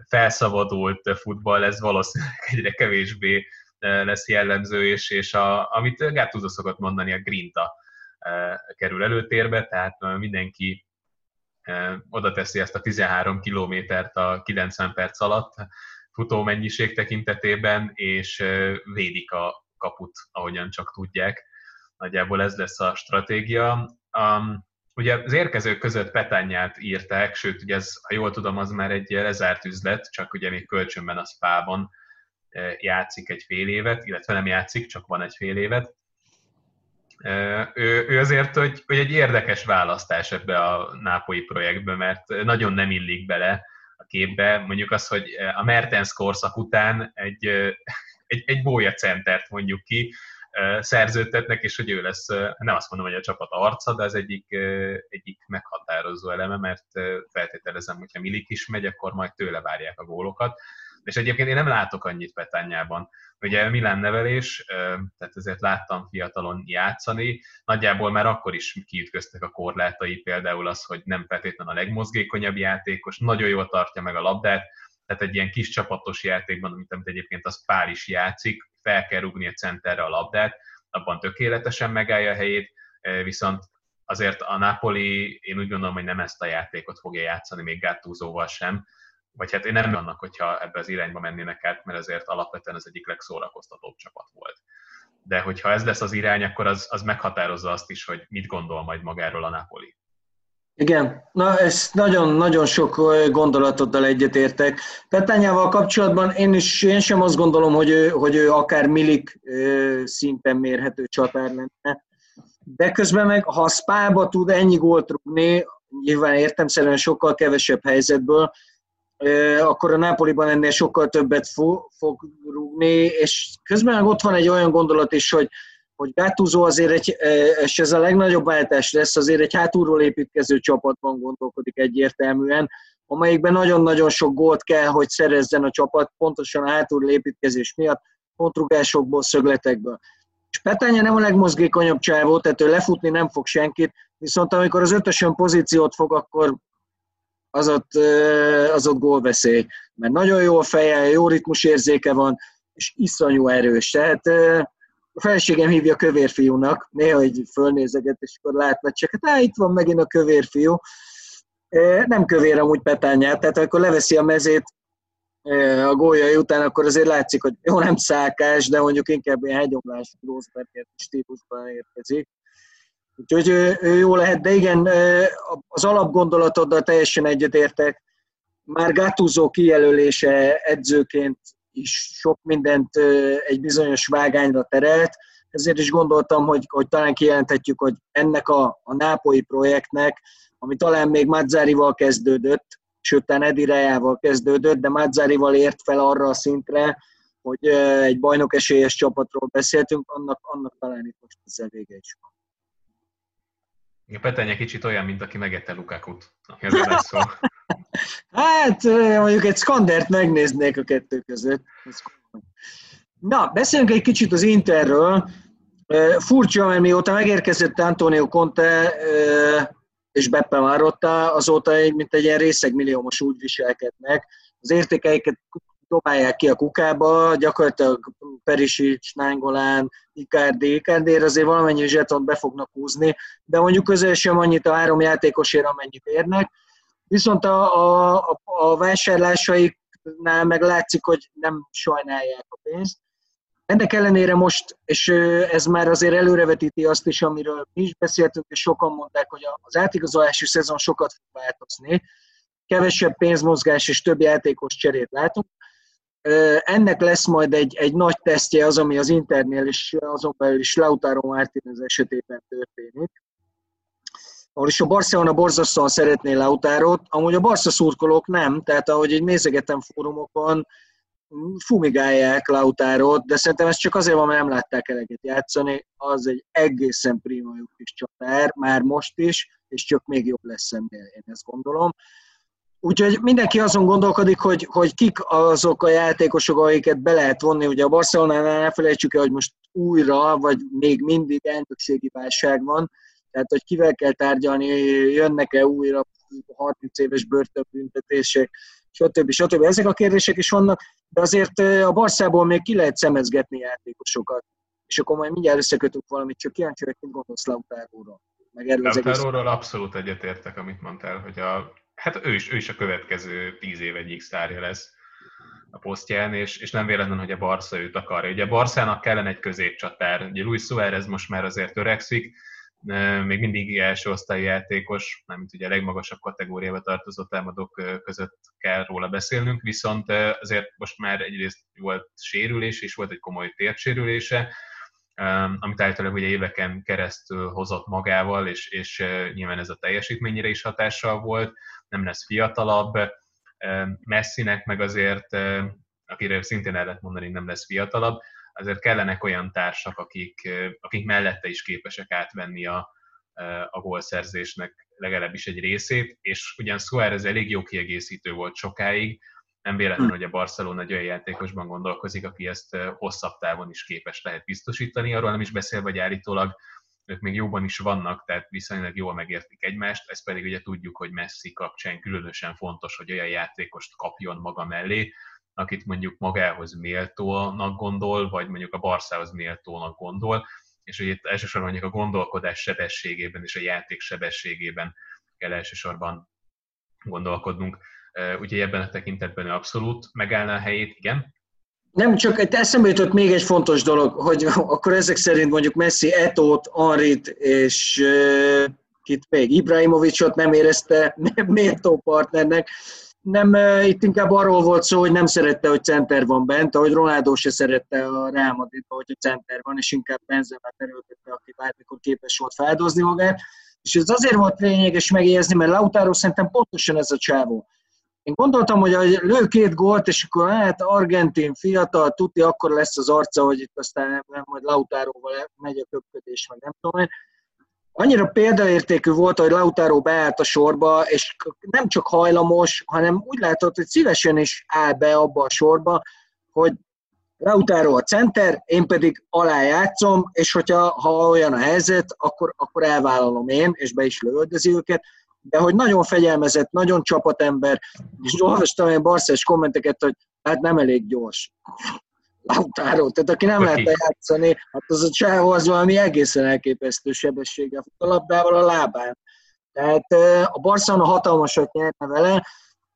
felszabadult futball, ez valószínűleg egyre kevésbé e, lesz jellemző, és, és a, amit Gattuso szokott mondani, a grinta e, kerül előtérbe, tehát mindenki e, oda teszi ezt a 13 kilométert a 90 perc alatt futó mennyiség tekintetében, és védik a kaput, ahogyan csak tudják. Nagyjából ez lesz a stratégia. Ugye az érkezők között Petányát írták, sőt, ugye ez, ha jól tudom, az már egy lezárt üzlet, csak ugye még kölcsönben a Spában e, játszik egy fél évet, illetve nem játszik, csak van egy fél évet. E, ő, ő azért, hogy, hogy egy érdekes választás ebbe a nápolyi projektbe, mert nagyon nem illik bele a képbe. Mondjuk az, hogy a Mertens korszak után egy, [laughs] egy, egy bója centert mondjuk ki, szerződtetnek, és hogy ő lesz, nem azt mondom, hogy a csapat arca, de az egyik, egyik meghatározó eleme, mert feltételezem, hogyha Milik is megy, akkor majd tőle várják a gólokat. És egyébként én nem látok annyit Petányában. Ugye Milán nevelés, tehát ezért láttam fiatalon játszani, nagyjából már akkor is kiütköztek a korlátai, például az, hogy nem feltétlenül a legmozgékonyabb játékos, nagyon jól tartja meg a labdát, tehát egy ilyen kis csapatos játékban, amit, amit egyébként az Pál is játszik, fel kell rúgni a centerre a labdát, abban tökéletesen megállja a helyét, viszont azért a Napoli, én úgy gondolom, hogy nem ezt a játékot fogja játszani, még Gattusoval sem, vagy hát én nem annak, hogyha ebbe az irányba mennének át, mert azért alapvetően az egyik legszórakoztatóbb csapat volt. De hogyha ez lesz az irány, akkor az, az meghatározza azt is, hogy mit gondol majd magáról a Napoli. Igen, na ez nagyon-nagyon sok gondolatoddal egyetértek. Petányával kapcsolatban én is én sem azt gondolom, hogy ő, hogy ő akár Milik szinten mérhető csatár lenne. De közben meg, ha a spába tud ennyi gólt rúgni, nyilván értemszerűen sokkal kevesebb helyzetből, akkor a Nápoliban ennél sokkal többet fog rúgni, és közben ott van egy olyan gondolat is, hogy hogy Gattuso azért egy, és ez a legnagyobb váltás lesz, azért egy hátulról építkező csapatban gondolkodik egyértelműen, amelyikben nagyon-nagyon sok gólt kell, hogy szerezzen a csapat, pontosan a hátulról építkezés miatt, pontrugásokból, szögletekből. És Petánya nem a legmozgékonyabb csávó, tehát ő lefutni nem fog senkit, viszont amikor az ötösön pozíciót fog, akkor az ott, az ott gólveszély. Mert nagyon jó a feje, jó ritmusérzéke van, és iszonyú erős. Tehát a feleségem hívja kövérfiúnak, néha egy fölnézeget, és akkor lát meccseket, á, itt van megint a kövérfiú. Nem kövér amúgy petányát, tehát akkor leveszi a mezét a gólyai után, akkor azért látszik, hogy jó, nem szákás, de mondjuk inkább ilyen hegyomlás Rosberger stílusban érkezik. Úgyhogy ő, ő jó lehet, de igen, az alapgondolatoddal teljesen egyetértek. Már Gattuso kijelölése edzőként is sok mindent egy bizonyos vágányra terelt, ezért is gondoltam, hogy, hogy talán kijelenthetjük, hogy ennek a, a nápoi projektnek, ami talán még Mazzárival kezdődött, sőt, Edi Rejával kezdődött, de Mazzárival ért fel arra a szintre, hogy egy bajnok esélyes csapatról beszéltünk, annak, annak talán itt most ezzel vége is van. Petenye kicsit olyan, mint aki megette Lukakut, aki szó. [laughs] hát mondjuk egy skandert megnéznék a kettő között. Na, beszéljünk egy kicsit az Interről. Furcsa, mert mióta megérkezett Antonio Conte és Beppe Marotta, azóta egy, mint egy ilyen részegmilliómos úgy viselkednek. Az értékeiket dobálják ki a kukába, gyakorlatilag Perisic, Nángolán, Icardi, Icardi azért valamennyi zsetont be fognak húzni, de mondjuk közel sem annyit a három játékosért, amennyit érnek. Viszont a, a, a vásárlásaiknál meg látszik, hogy nem sajnálják a pénzt. Ennek ellenére most, és ez már azért előrevetíti azt is, amiről mi is beszéltünk, és sokan mondták, hogy az átigazolási szezon sokat fog változni, kevesebb pénzmozgás és több játékos cserét látunk. Ennek lesz majd egy, egy nagy tesztje az, ami az Internél és azon belül is Lautaro Martinez esetében történik. Ahol is a Barcelona borzasztóan szeretné Lautárot, amúgy a Barca szurkolók nem, tehát ahogy egy nézegetem fórumokon, fumigálják Lautárot, de szerintem ez csak azért van, mert nem látták eleget játszani. Az egy egészen prima jó kis csatár, már most is, és csak még jobb lesz ennél, én ezt gondolom. Úgyhogy mindenki azon gondolkodik, hogy, hogy kik azok a játékosok, akiket be lehet vonni. Ugye a Barcelonánál ne felejtsük el, hogy most újra, vagy még mindig elnökségi válság van, tehát hogy kivel kell tárgyalni, jönnek-e újra 30 éves börtönbüntetések, stb. stb. Ezek a kérdések is vannak, de azért a Barszából még ki lehet szemezgetni játékosokat. És akkor majd mindjárt összekötünk valamit, csak kíváncsi hogy mit gondolsz Lautáróról. Meg erről abszolút egyetértek, amit mondtál, hogy a hát ő is, ő is a következő tíz év egyik sztárja lesz a posztján, és, és nem véletlen, hogy a Barca őt akarja. Ugye a Barszának kellene egy középcsatár, ugye Luis Suárez most már azért öregszik, még mindig első osztályi játékos, mint ugye a legmagasabb kategóriába tartozó támadók között kell róla beszélnünk, viszont azért most már egyrészt volt sérülés, és volt egy komoly térsérülése, amit általában ugye éveken keresztül hozott magával, és, és nyilván ez a teljesítményére is hatással volt, nem lesz fiatalabb, Messinek meg azért, akire szintén el lehet mondani, nem lesz fiatalabb, azért kellenek olyan társak, akik, akik mellette is képesek átvenni a, a gólszerzésnek legalábbis egy részét, és ugyan Suárez elég jó kiegészítő volt sokáig, nem véletlen, hm. hogy a Barcelona egy olyan játékosban gondolkozik, aki ezt hosszabb távon is képes lehet biztosítani, arról nem is beszélve, hogy állítólag ők még jóban is vannak, tehát viszonylag jól megértik egymást, ezt pedig ugye tudjuk, hogy Messi kapcsán különösen fontos, hogy olyan játékost kapjon maga mellé, akit mondjuk magához méltónak gondol, vagy mondjuk a Barszához méltónak gondol, és hogy itt elsősorban mondjuk a gondolkodás sebességében és a játék sebességében kell elsősorban gondolkodnunk. Úgyhogy ebben a tekintetben abszolút megállná a helyét, igen. Nem, csak egy eszembe jutott még egy fontos dolog, hogy [laughs] akkor ezek szerint mondjuk Messi Etót, Anrit és kit még, Ibrahimovicsot nem érezte [laughs] méltó partnernek. Nem, itt inkább arról volt szó, hogy nem szerette, hogy center van bent, ahogy Ronaldo se szerette a Real Madridba, hogy a center van, és inkább Benzema erőltette, aki bármikor képes volt feldozni magát. És ez azért volt lényeges megjegyezni, mert Lautaro szerintem pontosan ez a csávó én gondoltam, hogy lő két gólt, és akkor hát argentin fiatal, tuti, akkor lesz az arca, hogy itt aztán nem, majd Lautáróval megy a köpködés, meg nem tudom. Annyira példaértékű volt, hogy Lautáró beállt a sorba, és nem csak hajlamos, hanem úgy látott, hogy szívesen is áll be abba a sorba, hogy Lautáró a center, én pedig alá játszom, és hogyha ha olyan a helyzet, akkor, akkor elvállalom én, és be is lövöldözi őket de hogy nagyon fegyelmezett, nagyon csapatember, és olvastam egy barszás kommenteket, hogy hát nem elég gyors. Lautaro, tehát aki nem lehet játszani, hát az a csávó az valami egészen elképesztő sebességgel fut a labdával a lábán. Tehát a Barcelona hatalmasat nyerte vele,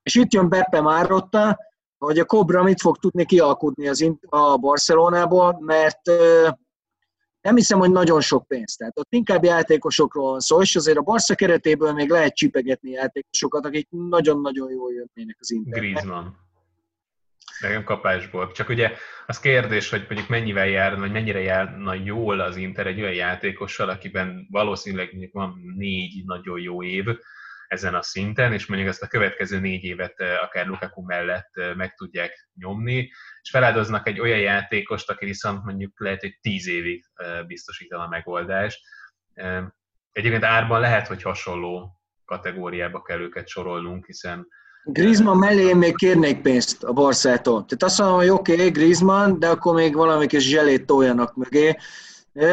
és itt jön Beppe Márotta, hogy a Cobra mit fog tudni kialkudni az a Barcelonából, mert nem hiszem, hogy nagyon sok pénz. Tehát ott inkább játékosokról van szó, és azért a Barca keretéből még lehet csipegetni játékosokat, akik nagyon-nagyon jól jönnének az Internek. Griezmann. Nekem kapásból. Csak ugye az kérdés, hogy mondjuk mennyivel jár, vagy mennyire járna jól az Inter egy olyan játékossal, akiben valószínűleg mondjuk van négy nagyon jó év, ezen a szinten, és mondjuk ezt a következő négy évet akár Lukaku mellett meg tudják nyomni, és feláldoznak egy olyan játékost, aki viszont mondjuk lehet, hogy tíz évig biztosítana a megoldást. Egyébként árban lehet, hogy hasonló kategóriába kell őket sorolnunk, hiszen Griezmann mellé én még kérnék pénzt a Barszától. Tehát azt mondom, hogy oké, okay, Griezmann, de akkor még valami kis zselét toljanak mögé.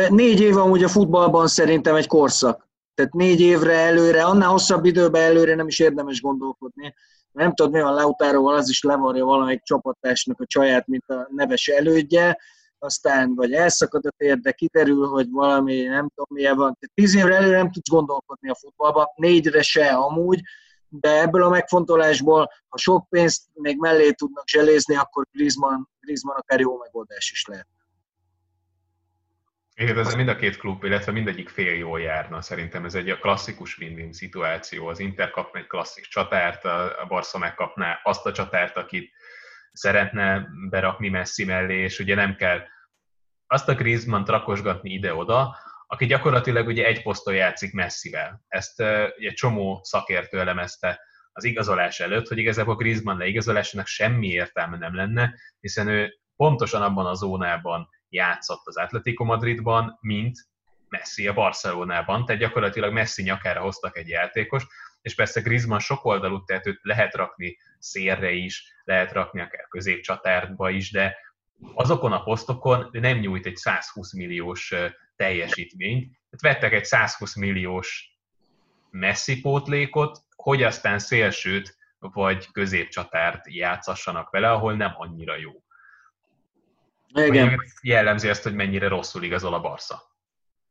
Négy év amúgy a futballban szerintem egy korszak. Tehát négy évre előre, annál hosszabb időben előre nem is érdemes gondolkodni. Nem tudod, mi van Lautáróval, az is levarja valamelyik csapatásnak a csaját, mint a neves elődje, aztán vagy elszakad a tér, de kiderül, hogy valami, nem tudom milyen van. Tehát tíz évre előre nem tudsz gondolkodni a futballba, négyre se amúgy, de ebből a megfontolásból, ha sok pénzt még mellé tudnak zselézni, akkor Griezmann, Griezmann akár jó megoldás is lehet. Igen, ez mind a két klub, illetve mindegyik fél jól járna. Szerintem ez egy klasszikus win-win szituáció. Az Inter kapna egy klasszik csatárt, a Barca megkapná azt a csatárt, akit szeretne berakni Messi mellé, és ugye nem kell azt a Griezmann rakosgatni ide-oda, aki gyakorlatilag ugye egy poszton játszik Messivel. Ezt egy csomó szakértő elemezte az igazolás előtt, hogy igazából Griezmann leigazolásának semmi értelme nem lenne, hiszen ő pontosan abban a zónában játszott az Atletico Madridban, mint Messi a Barcelonában, tehát gyakorlatilag Messi nyakára hoztak egy játékos, és persze Griezmann sok oldalú, tehát őt lehet rakni szélre is, lehet rakni akár középcsatárba is, de azokon a posztokon nem nyújt egy 120 milliós teljesítményt. Tehát vettek egy 120 milliós Messi pótlékot, hogy aztán szélsőt vagy középcsatárt játszassanak vele, ahol nem annyira jó. Igen. Jellemzi azt, hogy mennyire rosszul igazol a Barca.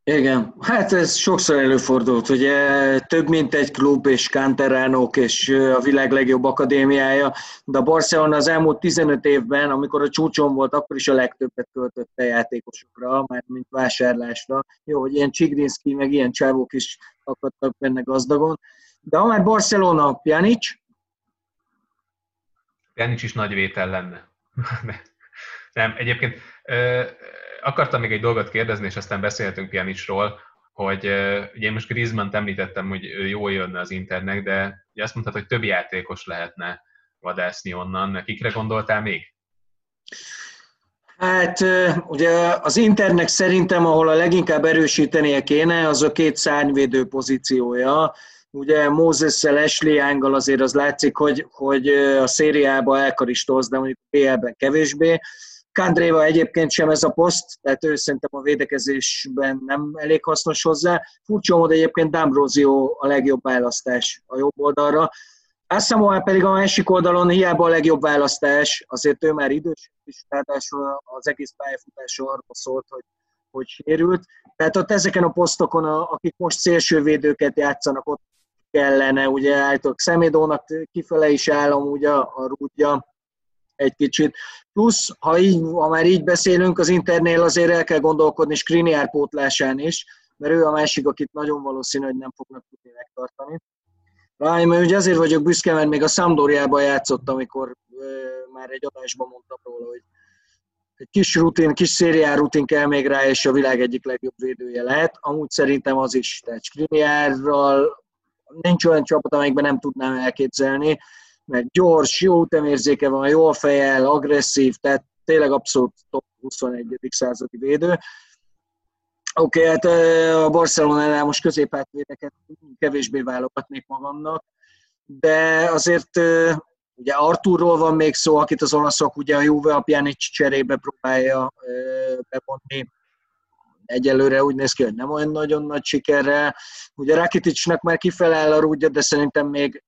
Igen, hát ez sokszor előfordult, ugye több mint egy klub és Canteránok és a világ legjobb akadémiája, de a Barcelona az elmúlt 15 évben, amikor a csúcson volt, akkor is a legtöbbet költötte játékosokra, már mint vásárlásra. Jó, hogy ilyen Csigrinszki, meg ilyen csávók is akadtak benne gazdagon. De ha már Barcelona, Pjanic? Pjanic is nagy vétel lenne. [laughs] Nem, egyébként ö, akartam még egy dolgot kérdezni, és aztán beszélhetünk Pjanicsról, hogy ö, ugye én most griezmann említettem, hogy ő jól jönne az internek, de ugye azt mondtad, hogy több játékos lehetne vadászni onnan. Kikre gondoltál még? Hát ugye az internek szerintem, ahol a leginkább erősítenie kéne, az a két szárnyvédő pozíciója. Ugye Mózessel, Ashley Young-gal azért az látszik, hogy, hogy a szériába elkaristóz, de mondjuk a PL-ben kevésbé. Kandréva egyébként sem ez a poszt, tehát ő szerintem a védekezésben nem elég hasznos hozzá. Furcsa módon egyébként D'Ambrosio a legjobb választás a jobb oldalra. Asamoah pedig a másik oldalon hiába a legjobb választás, azért ő már idős, és ráadásul az egész pályafutása arról szólt, hogy, hogy sérült. Tehát ott ezeken a posztokon, akik most szélsővédőket játszanak, ott kellene, ugye állítok Szemédónak kifele is állom, ugye a rúdja, egy kicsit. Plusz, ha, így, ha már így beszélünk, az Internél azért el kell gondolkodni Skriniar pótlásán is, mert ő a másik, akit nagyon valószínű, hogy nem fognak tudni megtartani. Ráim, ugye azért vagyok büszke, mert még a Sampdoriában játszott, amikor e, már egy adásban mondtam róla, hogy egy kis rutin, kis szériár rutin kell még rá, és a világ egyik legjobb védője lehet. Amúgy szerintem az is, tehát Skriniárral nincs olyan csapat, amelyikben nem tudnám elképzelni, mert gyors, jó ütemérzéke van, jól fejel, agresszív, tehát tényleg abszolút top 21. századi védő. Oké, okay, hát a Barcelonánál most középhátvédeket kevésbé válogatnék magamnak, de azért ugye Arturról van még szó, akit az olaszok ugye a Juve apján cserébe próbálja bevonni. Egyelőre úgy néz ki, hogy nem olyan nagyon nagy sikerrel. Ugye Rakiticsnak már kifelel a rúdja, de szerintem még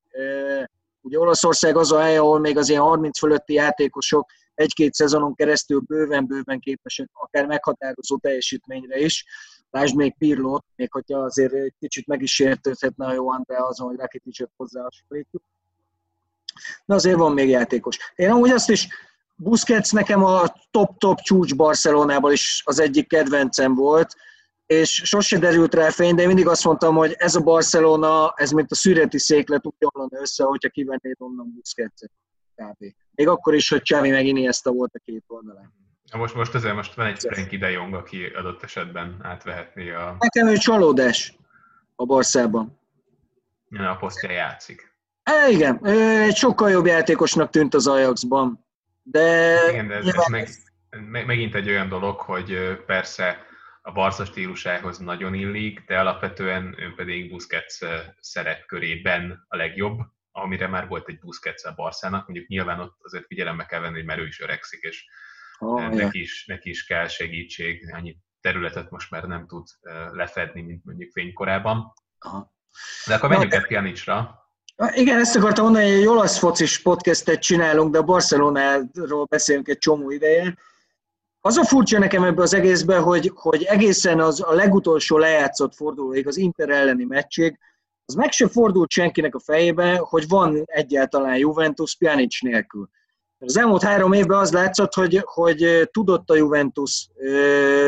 Ugye Olaszország az a hely, ahol még az ilyen 30 fölötti játékosok egy-két szezonon keresztül bőven-bőven képesek akár meghatározó teljesítményre is. Lásd még Pirlót, még hogyha azért egy kicsit meg is sértődhetne a jó André azon, hogy Rakiticet hozzáhasonlítjuk. De azért van még játékos. Én amúgy azt is, Busquets nekem a top-top csúcs Barcelonában is az egyik kedvencem volt, és sose derült rá fény, de én mindig azt mondtam, hogy ez a Barcelona, ez mint a szüreti széklet úgy jól össze, hogyha kivennéd onnan Busquets-et. Kb. Még akkor is, hogy Csávi meg Iniesta volt a két oldalán. Most, most azért most van egy Frankie de Jong, aki adott esetben átvehetné a... Nekem ő csalódás a Barszában. Ja, a posztja játszik. É, igen, egy sokkal jobb játékosnak tűnt az Ajaxban. De... Igen, de ez, ez meg, meg, megint egy olyan dolog, hogy persze a Barca stílusához nagyon illik, de alapvetően ő pedig Busquets szerepkörében a legjobb, amire már volt egy Busquets a Barszának, mondjuk nyilván ott azért figyelembe kell venni, hogy mert ő is öregszik, és oh, neki, is, neki is kell segítség, annyi területet most már nem tud lefedni, mint mondjuk fénykorában. Aha. De akkor menjünk át Pjanicsra. Igen, ezt akartam mondani, hogy egy olasz focis podcastet csinálunk, de a Barcelonáról beszélünk egy csomó ideje. Az a furcsa nekem ebbe az egészben, hogy, hogy egészen az a legutolsó lejátszott fordulóig, az Inter elleni meccség, az meg sem fordult senkinek a fejébe, hogy van egyáltalán Juventus Pjanic nélkül. Az elmúlt három évben az látszott, hogy, hogy tudott a Juventus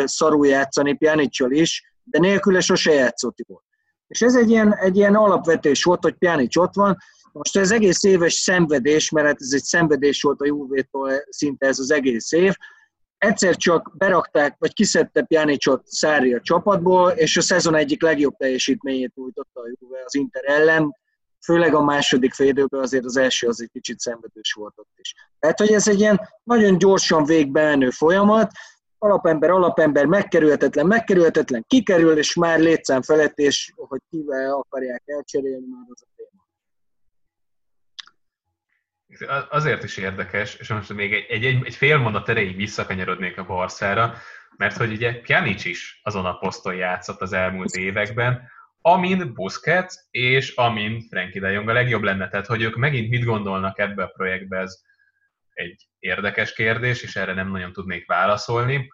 szarul játszani Pjanicsal is, de nélküle sose játszott jól. És ez egy ilyen, egy ilyen alapvetés volt, hogy Pjanic ott van. Most ez egész éves szenvedés, mert hát ez egy szenvedés volt a Juvétól szinte ez az egész év, egyszer csak berakták, vagy kiszedte Pjanicot Szári a csapatból, és a szezon egyik legjobb teljesítményét nyújtotta a Juve az Inter ellen, főleg a második félidőben azért az első az egy kicsit szenvedős volt ott is. Tehát, hogy ez egy ilyen nagyon gyorsan végbe menő folyamat, alapember, alapember, megkerülhetetlen, megkerülhetetlen, kikerül, és már létszám felett, és hogy kivel akarják elcserélni, már az a téma. Azért is érdekes, és most még egy, egy, egy, egy fél mondat erejéig visszakanyarodnék a Barszára, mert hogy ugye Pjanic is azon a poszton játszott az elmúlt években, amin Busquets és amin Frankie de Jong a legjobb lenne. Tehát, hogy ők megint mit gondolnak ebbe a projektbe, ez egy érdekes kérdés, és erre nem nagyon tudnék válaszolni.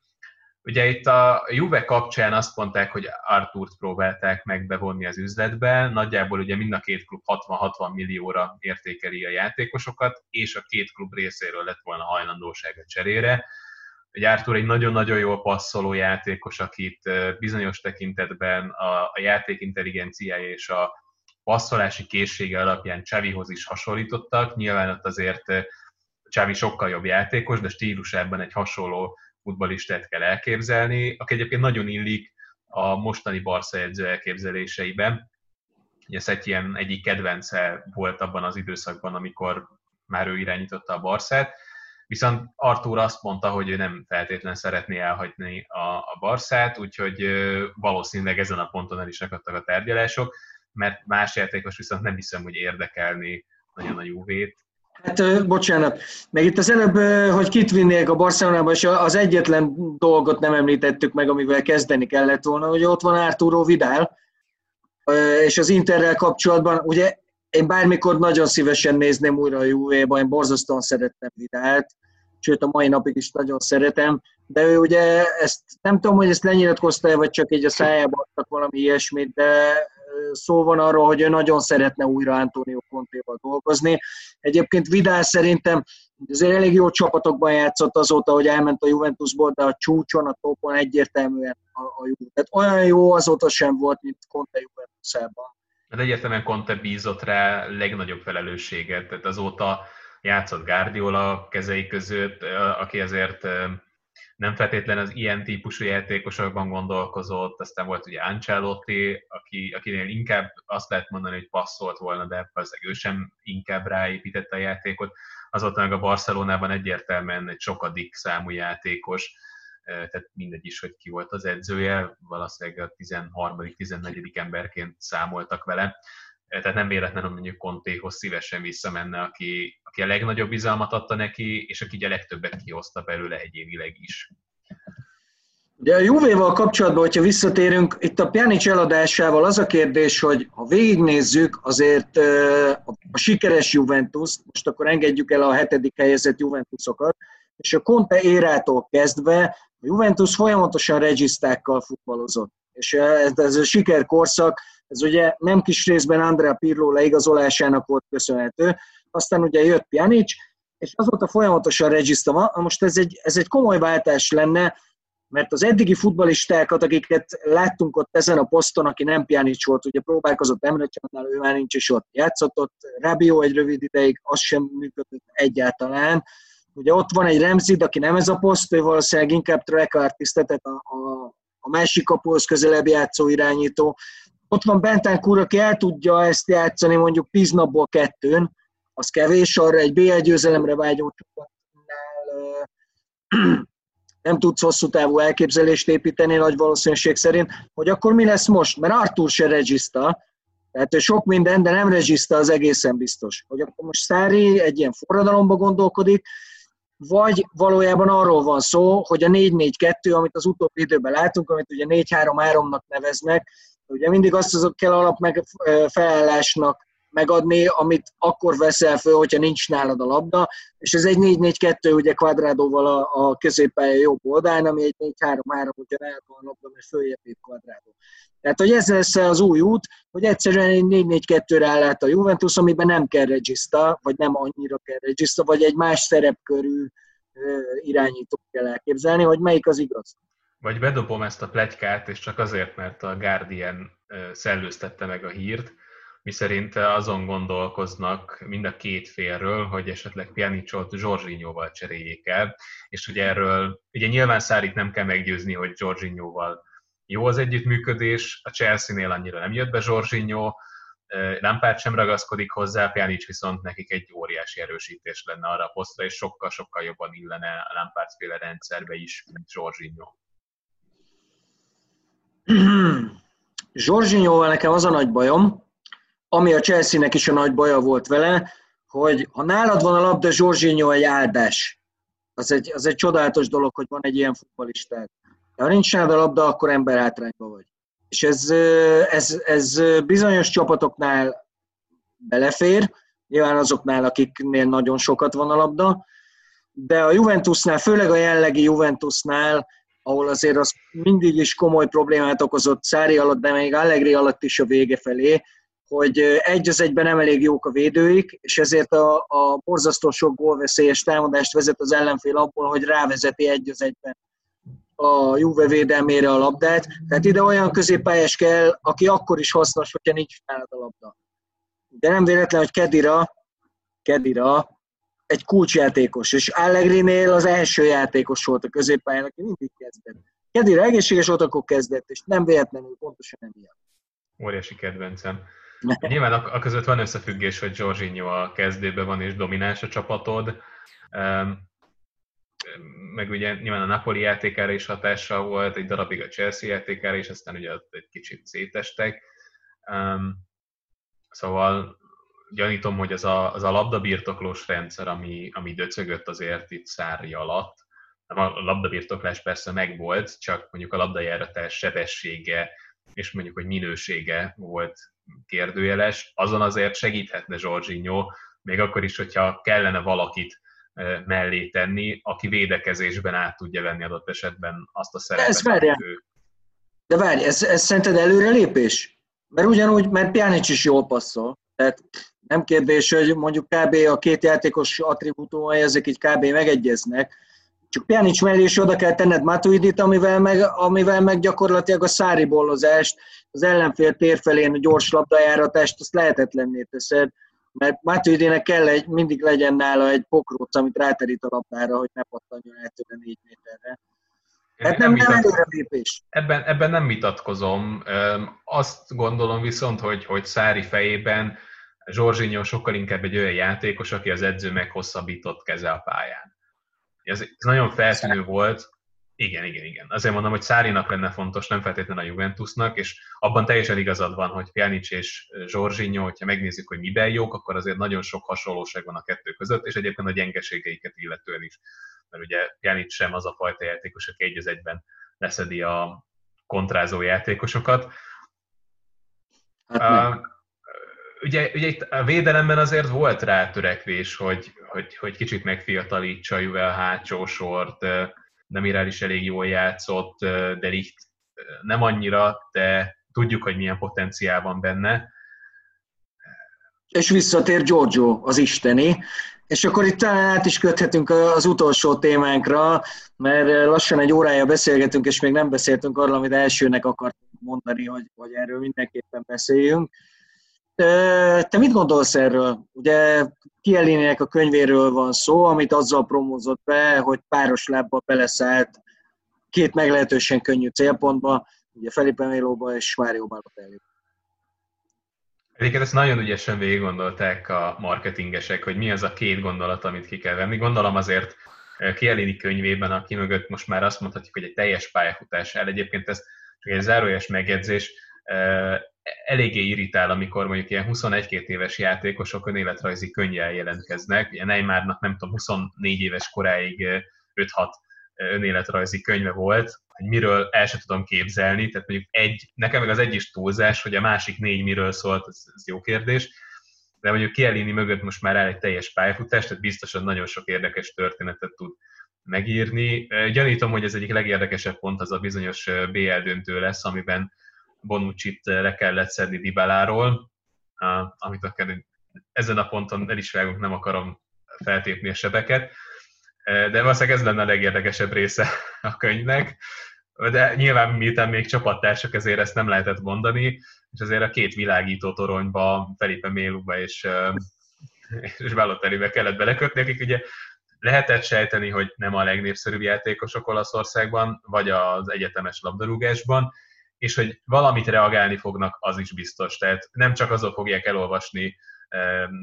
Ugye itt a Juve kapcsán azt mondták, hogy Arturt próbálták meg bevonni az üzletbe, nagyjából ugye mind a két klub 60-60 millióra értékeli a játékosokat, és a két klub részéről lett volna hajlandóság a cserére. Ugye Artur egy nagyon-nagyon jól passzoló játékos, akit bizonyos tekintetben a, a játék intelligenciája és a passzolási készsége alapján Csavihoz is hasonlítottak. Nyilván ott azért Csavi sokkal jobb játékos, de stílusában egy hasonló futbalistát kell elképzelni, aki egyébként nagyon illik a mostani Barca edző elképzeléseiben. Ugye Setien egyik kedvence volt abban az időszakban, amikor már ő irányította a Barszát, viszont Artur azt mondta, hogy ő nem feltétlenül szeretné elhagyni a, a Barszát, úgyhogy valószínűleg ezen a ponton el is akadtak a tárgyalások, mert más játékos viszont nem hiszem, hogy érdekelni nagyon a Juvét, Hát, bocsánat, meg itt az előbb, hogy kit vinnék a Barcelonába, és az egyetlen dolgot nem említettük meg, amivel kezdeni kellett volna, hogy ott van Arturo Vidal, és az Interrel kapcsolatban, ugye én bármikor nagyon szívesen nézném újra a Juve-ba, én borzasztóan szerettem Vidalt, sőt a mai napig is nagyon szeretem, de ő ugye ezt nem tudom, hogy ezt lenyilatkozta vagy csak így a szájába adtak valami ilyesmit, de szó van arról, hogy ő nagyon szeretne újra Antonio Contéval dolgozni. Egyébként Vidal szerintem azért elég jó csapatokban játszott azóta, hogy elment a Juventusból, de a csúcson, a topon egyértelműen a, a jó. Tehát olyan jó azóta sem volt, mint Conte Juventusában. Hát egyértelműen Conte bízott rá legnagyobb felelősséget, tehát azóta játszott Guardiola kezei között, aki azért nem feltétlen az ilyen típusú játékosokban gondolkozott, aztán volt ugye Ancelotti, aki, akinél inkább azt lehet mondani, hogy passzolt volna, de valószínűleg ő sem inkább ráépítette a játékot. Azóta meg a Barcelonában egyértelműen egy sokadik számú játékos, tehát mindegy is, hogy ki volt az edzője, valószínűleg a 13.-14. emberként számoltak vele tehát nem véletlenül mondjuk Contéhoz szívesen visszamenne, aki, aki a legnagyobb bizalmat adta neki, és aki a legtöbbet kihozta belőle egyénileg is. De a Juvéval kapcsolatban, hogyha visszatérünk, itt a Pjanic eladásával az a kérdés, hogy ha végignézzük, azért a sikeres Juventus, most akkor engedjük el a hetedik helyezett Juventusokat, és a Conte érától kezdve a Juventus folyamatosan regisztákkal futballozott. És ez, ez a sikerkorszak, ez ugye nem kis részben Andrea Pirlo leigazolásának volt köszönhető, aztán ugye jött Pjanic, és azóta folyamatosan regiszta van. Most ez egy, ez egy komoly váltás lenne, mert az eddigi futbalistákat, akiket láttunk ott ezen a poszton, aki nem Pjanic volt, ugye próbálkozott Emre Csatnál, ő már nincs is ott, játszott ott, Rabió egy rövid ideig, az sem működött egyáltalán. Ugye ott van egy Remzid, aki nem ez a poszt, ő valószínűleg inkább track artist, tehát a, a, a másik kapuhoz közelebb játszó irányító. Ott van Bentán aki el tudja ezt játszani mondjuk 10 napból kettőn, az kevés, arra egy BL győzelemre vágyó csapatnál [clears throat] nem tudsz hosszú távú elképzelést építeni nagy valószínűség szerint, hogy akkor mi lesz most? Mert Artur se regiszta, tehát ő sok minden, de nem regiszta az egészen biztos. Hogy akkor most Szári egy ilyen forradalomba gondolkodik, vagy valójában arról van szó, hogy a 4-4-2, amit az utóbbi időben látunk, amit ugye 4-3-3-nak neveznek, ugye mindig azt azok kell alap meg felállásnak megadni, amit akkor veszel föl, hogyha nincs nálad a labda, és ez egy 4-4-2, ugye kvadrádóval a, a középpálya jobb oldalán, ami egy 4-3-3, hogyha nálad van a labda, mert följebb épp kvadrádó. Tehát, hogy ez lesz az új út, hogy egyszerűen egy 4-4-2-re áll át a Juventus, amiben nem kell regiszta, vagy nem annyira kell regiszta, vagy egy más szerepkörű irányító kell elképzelni, hogy melyik az igaz. Vagy bedobom ezt a plegykát, és csak azért, mert a Guardian szellőztette meg a hírt, miszerint azon gondolkoznak mind a két félről, hogy esetleg Pjanicot Zsorzsinyóval cseréljék el, és hogy erről, ugye nyilván Szárit nem kell meggyőzni, hogy Zsorzsinyóval jó az együttműködés, a Chelsea-nél annyira nem jött be Zsorzsinyó, Lampard sem ragaszkodik hozzá, Pjanic viszont nekik egy óriási erősítés lenne arra a posztra, és sokkal-sokkal jobban illene a Lampard féle rendszerbe is, mint Zsorzsinyó. [clears throat] Zsorzsinyóval nekem az a nagy bajom, ami a Chelsea-nek is a nagy baja volt vele, hogy ha nálad van a labda, Zsorzsinyó egy áldás. Az egy, az egy csodálatos dolog, hogy van egy ilyen futbalistát. De ha nincs nálad a labda, akkor ember hátrányba vagy. És ez, ez, ez bizonyos csapatoknál belefér, nyilván azoknál, akiknél nagyon sokat van a labda, de a Juventusnál, főleg a jellegi Juventusnál, ahol azért az mindig is komoly problémát okozott Szári alatt, de még Allegri alatt is a vége felé, hogy egy az egyben nem elég jók a védőik, és ezért a, a borzasztó sok gólveszélyes támadást vezet az ellenfél abból, hogy rávezeti egy az egyben a Juve védelmére a labdát. Tehát ide olyan középpályás kell, aki akkor is hasznos, hogyha nincs nálad a labda. De nem véletlen, hogy Kedira, Kedira egy kulcsjátékos, és Allegri-nél az első játékos volt a középpályán, aki mindig kezdett. Kedira egészséges volt, akkor kezdett, és nem véletlenül pontosan emiatt. Óriási kedvencem. Nyilván a, között van összefüggés, hogy Jorginho a kezdőben van és domináns a csapatod, meg ugye nyilván a Napoli játékára is hatással volt, egy darabig a Chelsea játékára is, aztán ugye egy kicsit szétestek. Szóval gyanítom, hogy az a, az a labdabirtoklós rendszer, ami, ami döcögött azért itt Szári alatt, a labdabirtoklás persze megvolt, csak mondjuk a labdajáratás sebessége és mondjuk, hogy minősége volt kérdőjeles, azon azért segíthetne Zsorzsinyó, még akkor is, hogyha kellene valakit mellé tenni, aki védekezésben át tudja venni adott esetben azt a szerepet. Ez várjál. Ő... De várj, ez, ez szerinted előrelépés? Mert ugyanúgy, mert Pjanic is jól passzol. Tehát nem kérdés, hogy mondjuk kb. a két játékos attribútumai ezek így kb. megegyeznek, csak Pjanic mellé is oda kell tenned Matuidit, amivel meg, amivel meg gyakorlatilag a szári bollozást, az ellenfél tér felén a gyors labdajáratást, azt lehetetlenné teszed, mert Matuidinek kell egy, mindig legyen nála egy pokróc, amit ráterít a labdára, hogy ne pattanjon el tőle négy méterre. Hát nem, nem, nem lépés. Ebben, ebben nem vitatkozom. Azt gondolom viszont, hogy, hogy Szári fejében Zsorzsinyó sokkal inkább egy olyan játékos, aki az edző meghosszabbított keze a pályán. Ez, ez nagyon feltűnő volt. Igen, igen, igen. Azért mondom, hogy Szárinak lenne fontos, nem feltétlenül a Juventusnak, és abban teljesen igazad van, hogy Pjanic és Zsorzsinyó, hogyha megnézzük, hogy miben jók, akkor azért nagyon sok hasonlóság van a kettő között, és egyébként a gyengeségeiket illetően is. Mert ugye Pjanic sem az a fajta játékos, aki egy az egyben leszedi a kontrázó játékosokat. Hát uh, ugye, ugye itt a védelemben azért volt rá törekvés, hogy, hogy, hogy kicsit megfiatalítsa Juvel hátsó sort, Demirel is elég jól játszott, de Licht nem annyira, de tudjuk, hogy milyen potenciál van benne. És visszatér Giorgio, az isteni. És akkor itt talán át is köthetünk az utolsó témánkra, mert lassan egy órája beszélgetünk, és még nem beszéltünk arról, amit elsőnek akartunk mondani, hogy, hogy erről mindenképpen beszéljünk. Te mit gondolsz erről? Ugye Kielinének a könyvéről van szó, amit azzal promózott be, hogy páros lábbal beleszállt két meglehetősen könnyű célpontba, ugye Felipe Mélóba és Mário Balotelli. Egyébként ezt nagyon ügyesen végig gondolták a marketingesek, hogy mi az a két gondolat, amit ki kell venni. Gondolom azért Kielini könyvében, aki mögött most már azt mondhatjuk, hogy egy teljes pályafutás el. Egyébként ez csak egy zárójas megjegyzés, eléggé irritál, amikor mondjuk ilyen 21-2 éves játékosok önéletrajzi könnyel jelentkeznek. Ugye Neymarnak nem tudom, 24 éves koráig 5-6 önéletrajzi könyve volt, hogy miről el sem tudom képzelni, tehát mondjuk egy, nekem meg az egy is túlzás, hogy a másik négy miről szólt, ez, ez jó kérdés, de mondjuk Kielini mögött most már el egy teljes pályafutás, tehát biztosan nagyon sok érdekes történetet tud megírni. Gyanítom, hogy ez egyik legérdekesebb pont az a bizonyos BL döntő lesz, amiben bonucci le kellett szedni Dibaláról, amit akár ezen a ponton el is vágunk, nem akarom feltépni a sebeket, de valószínűleg ez lenne a legérdekesebb része [laughs] a könyvnek, de nyilván miután még csapattársak, ezért ezt nem lehetett mondani, és azért a két világító toronyba, Felipe Méluba és, [laughs] és Balotellibe kellett belekötni, akik ugye lehetett sejteni, hogy nem a legnépszerűbb játékosok Olaszországban, vagy az egyetemes labdarúgásban, és hogy valamit reagálni fognak, az is biztos. Tehát nem csak azok fogják elolvasni,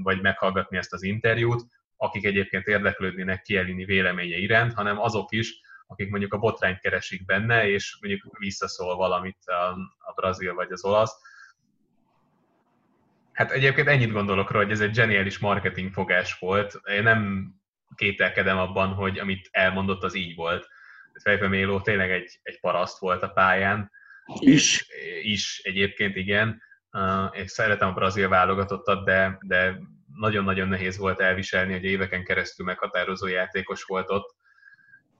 vagy meghallgatni ezt az interjút, akik egyébként érdeklődnének Kielini véleménye iránt, hanem azok is, akik mondjuk a botrányt keresik benne, és mondjuk visszaszól valamit a, a brazil vagy az olasz. Hát egyébként ennyit gondolok róla, hogy ez egy geniális marketing fogás volt. Én nem kételkedem abban, hogy amit elmondott, az így volt. Fejfe Méló tényleg egy, egy paraszt volt a pályán. Is. Is egyébként, igen. És szeretem a brazil válogatottat, de, de nagyon-nagyon nehéz volt elviselni, hogy éveken keresztül meghatározó játékos volt ott.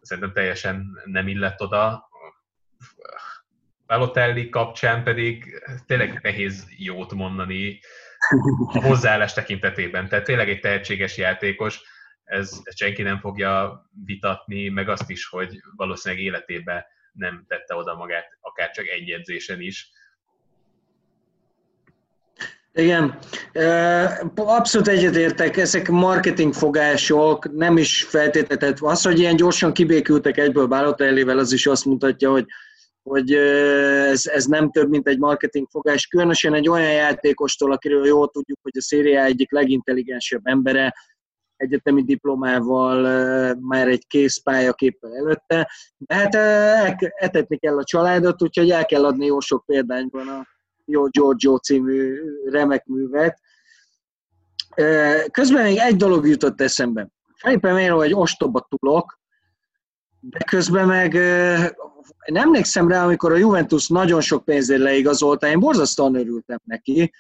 Szerintem teljesen nem illett oda. Balotelli kapcsán pedig tényleg nehéz jót mondani a hozzáállás tekintetében. Tehát tényleg egy tehetséges játékos, ez senki nem fogja vitatni, meg azt is, hogy valószínűleg életében nem tette oda magát, akár csak egy edzésen is. Igen, abszolút egyetértek, ezek marketingfogások, nem is feltétlenül. Az, hogy ilyen gyorsan kibékültek egyből Balotellivel, az is azt mutatja, hogy, hogy ez, ez nem több, mint egy marketingfogás. Különösen egy olyan játékostól, akiről jól tudjuk, hogy a szériá egyik legintelligensebb embere, egyetemi diplomával, már egy kész pályaképpel előtte. De hát etetni kell a családot, úgyhogy el kell adni jó sok példányban a jó Giorgio című remek művet. Közben még egy dolog jutott eszembe. Felipe Melo egy ostoba tulok, de közben meg nem emlékszem rá, amikor a Juventus nagyon sok pénzért leigazolta, én borzasztóan örültem neki,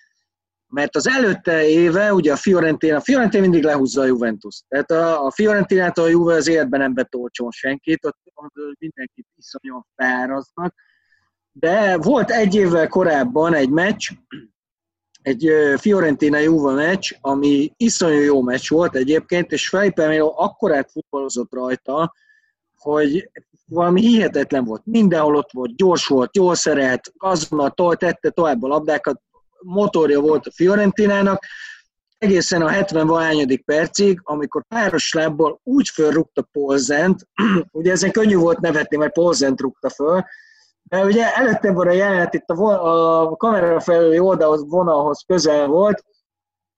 mert az előtte éve, ugye a Fiorentina, a Fiorentina mindig lehúzza a Juventus. Tehát a, a Fiorentinától a Juve az életben nem betolcson senkit, ott, ott mindenkit iszonyan feláraznak, de volt egy évvel korábban egy meccs, egy Fiorentina Juve meccs, ami iszonyú jó meccs volt egyébként, és Felipe Melo akkorát futballozott rajta, hogy valami hihetetlen volt. Mindenhol ott volt, gyors volt, jól szerelt, azonnal tette tovább a labdákat, motorja volt a Fiorentinának, egészen a 70 valányodik percig, amikor páros lábbal úgy fölrúgta Polzent, [clears throat] ugye ezen könnyű volt nevetni, mert Polzent rúgta föl, mert ugye előtte van a jelenet, itt a, a kamera felüli oldalhoz, vonalhoz közel volt,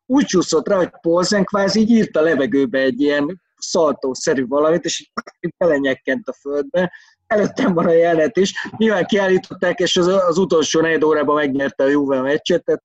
úgy csúszott rá, hogy Polzen kvázi így írt a levegőbe egy ilyen szaltószerű valamit, és így [clears throat] belenyekkent a földbe. Előttem van a jelenet is. Nyilván kiállították, és az, az utolsó negyed órában megnyerte a Juve meccset. Tehát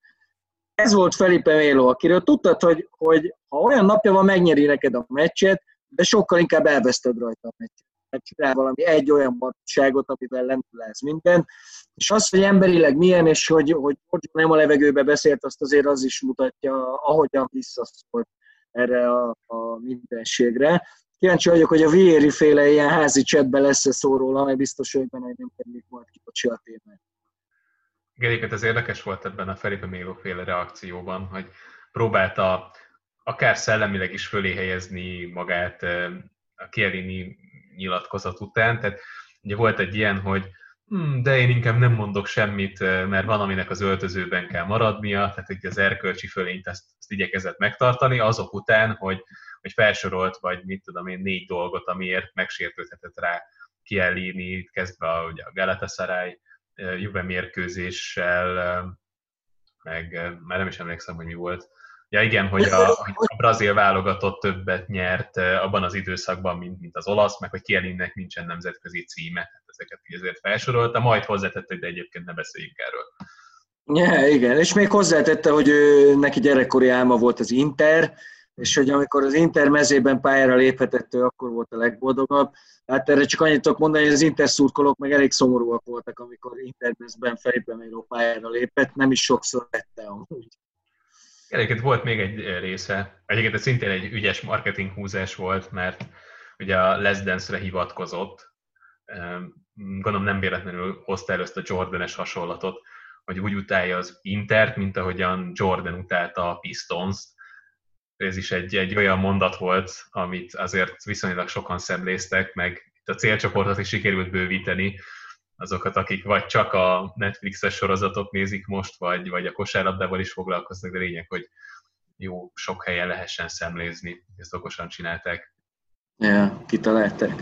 ez volt Felipe Melo, akiről tudtad, hogy, hogy ha olyan napja van, megnyeri neked a meccset, de sokkal inkább elveszted rajta a meccset. csinál valami egy olyan barátságot, amivel lendülesz minden. És az, hogy emberileg milyen, és hogy, hogy nem a levegőbe beszélt, azt azért az is mutatja, ahogyan visszaszólt erre a, a mindenségre. Kíváncsi vagyok, hogy a Vieri féle ilyen házi csetben lesz-e szó róla, mert biztos hogy benne, hogy nem kerülik majd ki a témát. Egyébként ez érdekes volt ebben a Felipe Méló féle reakcióban, hogy próbálta akár szellemileg is fölé helyezni magát a Chiellini nyilatkozat után. Tehát ugye volt egy ilyen, hogy hm, de én inkább nem mondok semmit, mert van, aminek az öltözőben kell maradnia, tehát hogy az erkölcsi fölényt ezt, ezt igyekezett megtartani, azok után, hogy, hogy felsorolt, vagy mit tudom én, négy dolgot, amiért megsértődhetett rá Chiellini, kezdve a, ugye a Galatasaray Juve mérkőzéssel, meg már nem is emlékszem, hogy mi volt. Ja igen, hogy a, a brazil válogatott többet nyert abban az időszakban, mint, mint az olasz, meg hogy Kielinnek nincsen nemzetközi címe. Hát ezeket ezért felsorolta, majd hozzátette, hogy de egyébként ne beszéljünk erről. Ja, igen, és még hozzátette, hogy ő, neki gyerekkori álma volt az Inter, és hogy amikor az Inter mezében pályára léphetett, ő akkor volt a legboldogabb. Hát erre csak annyit tudok mondani, hogy az Inter szurkolók meg elég szomorúak voltak, amikor Intermezben Felipe Melo pályára lépett, nem is sokszor vette amúgy. Egyébként volt még egy része, egyébként ez szintén egy ügyes marketing húzás volt, mert ugye a Les Dance-re hivatkozott, gondolom nem véletlenül hozta el ezt a Jordanes hasonlatot, hogy úgy utálja az Intert, mint ahogyan Jordan utálta a Pistons-t, ez is egy, egy olyan mondat volt, amit azért viszonylag sokan szemléztek, meg a célcsoportot is sikerült bővíteni, azokat, akik vagy csak a Netflixes sorozatot nézik most, vagy, vagy a kosárlabdával is foglalkoznak, de lényeg, hogy jó sok helyen lehessen szemlézni, ezt okosan csinálták. Ja, kitalálták.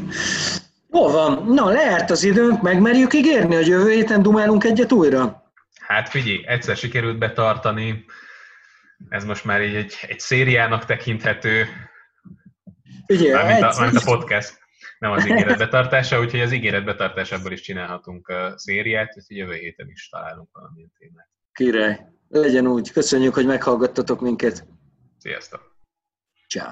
Jó van, na lejárt az időnk, megmerjük ígérni, hogy jövő héten dumálunk egyet újra? Hát figyelj, egyszer sikerült betartani, ez most már így egy, egy szériának tekinthető, Ugye, mármint, a, mármint a podcast, nem az ígéret betartása, úgyhogy az ígéret betartásából is csinálhatunk a szériát, és jövő héten is találunk valamilyen témát. Király, legyen úgy. Köszönjük, hogy meghallgattatok minket. Sziasztok! Ciao.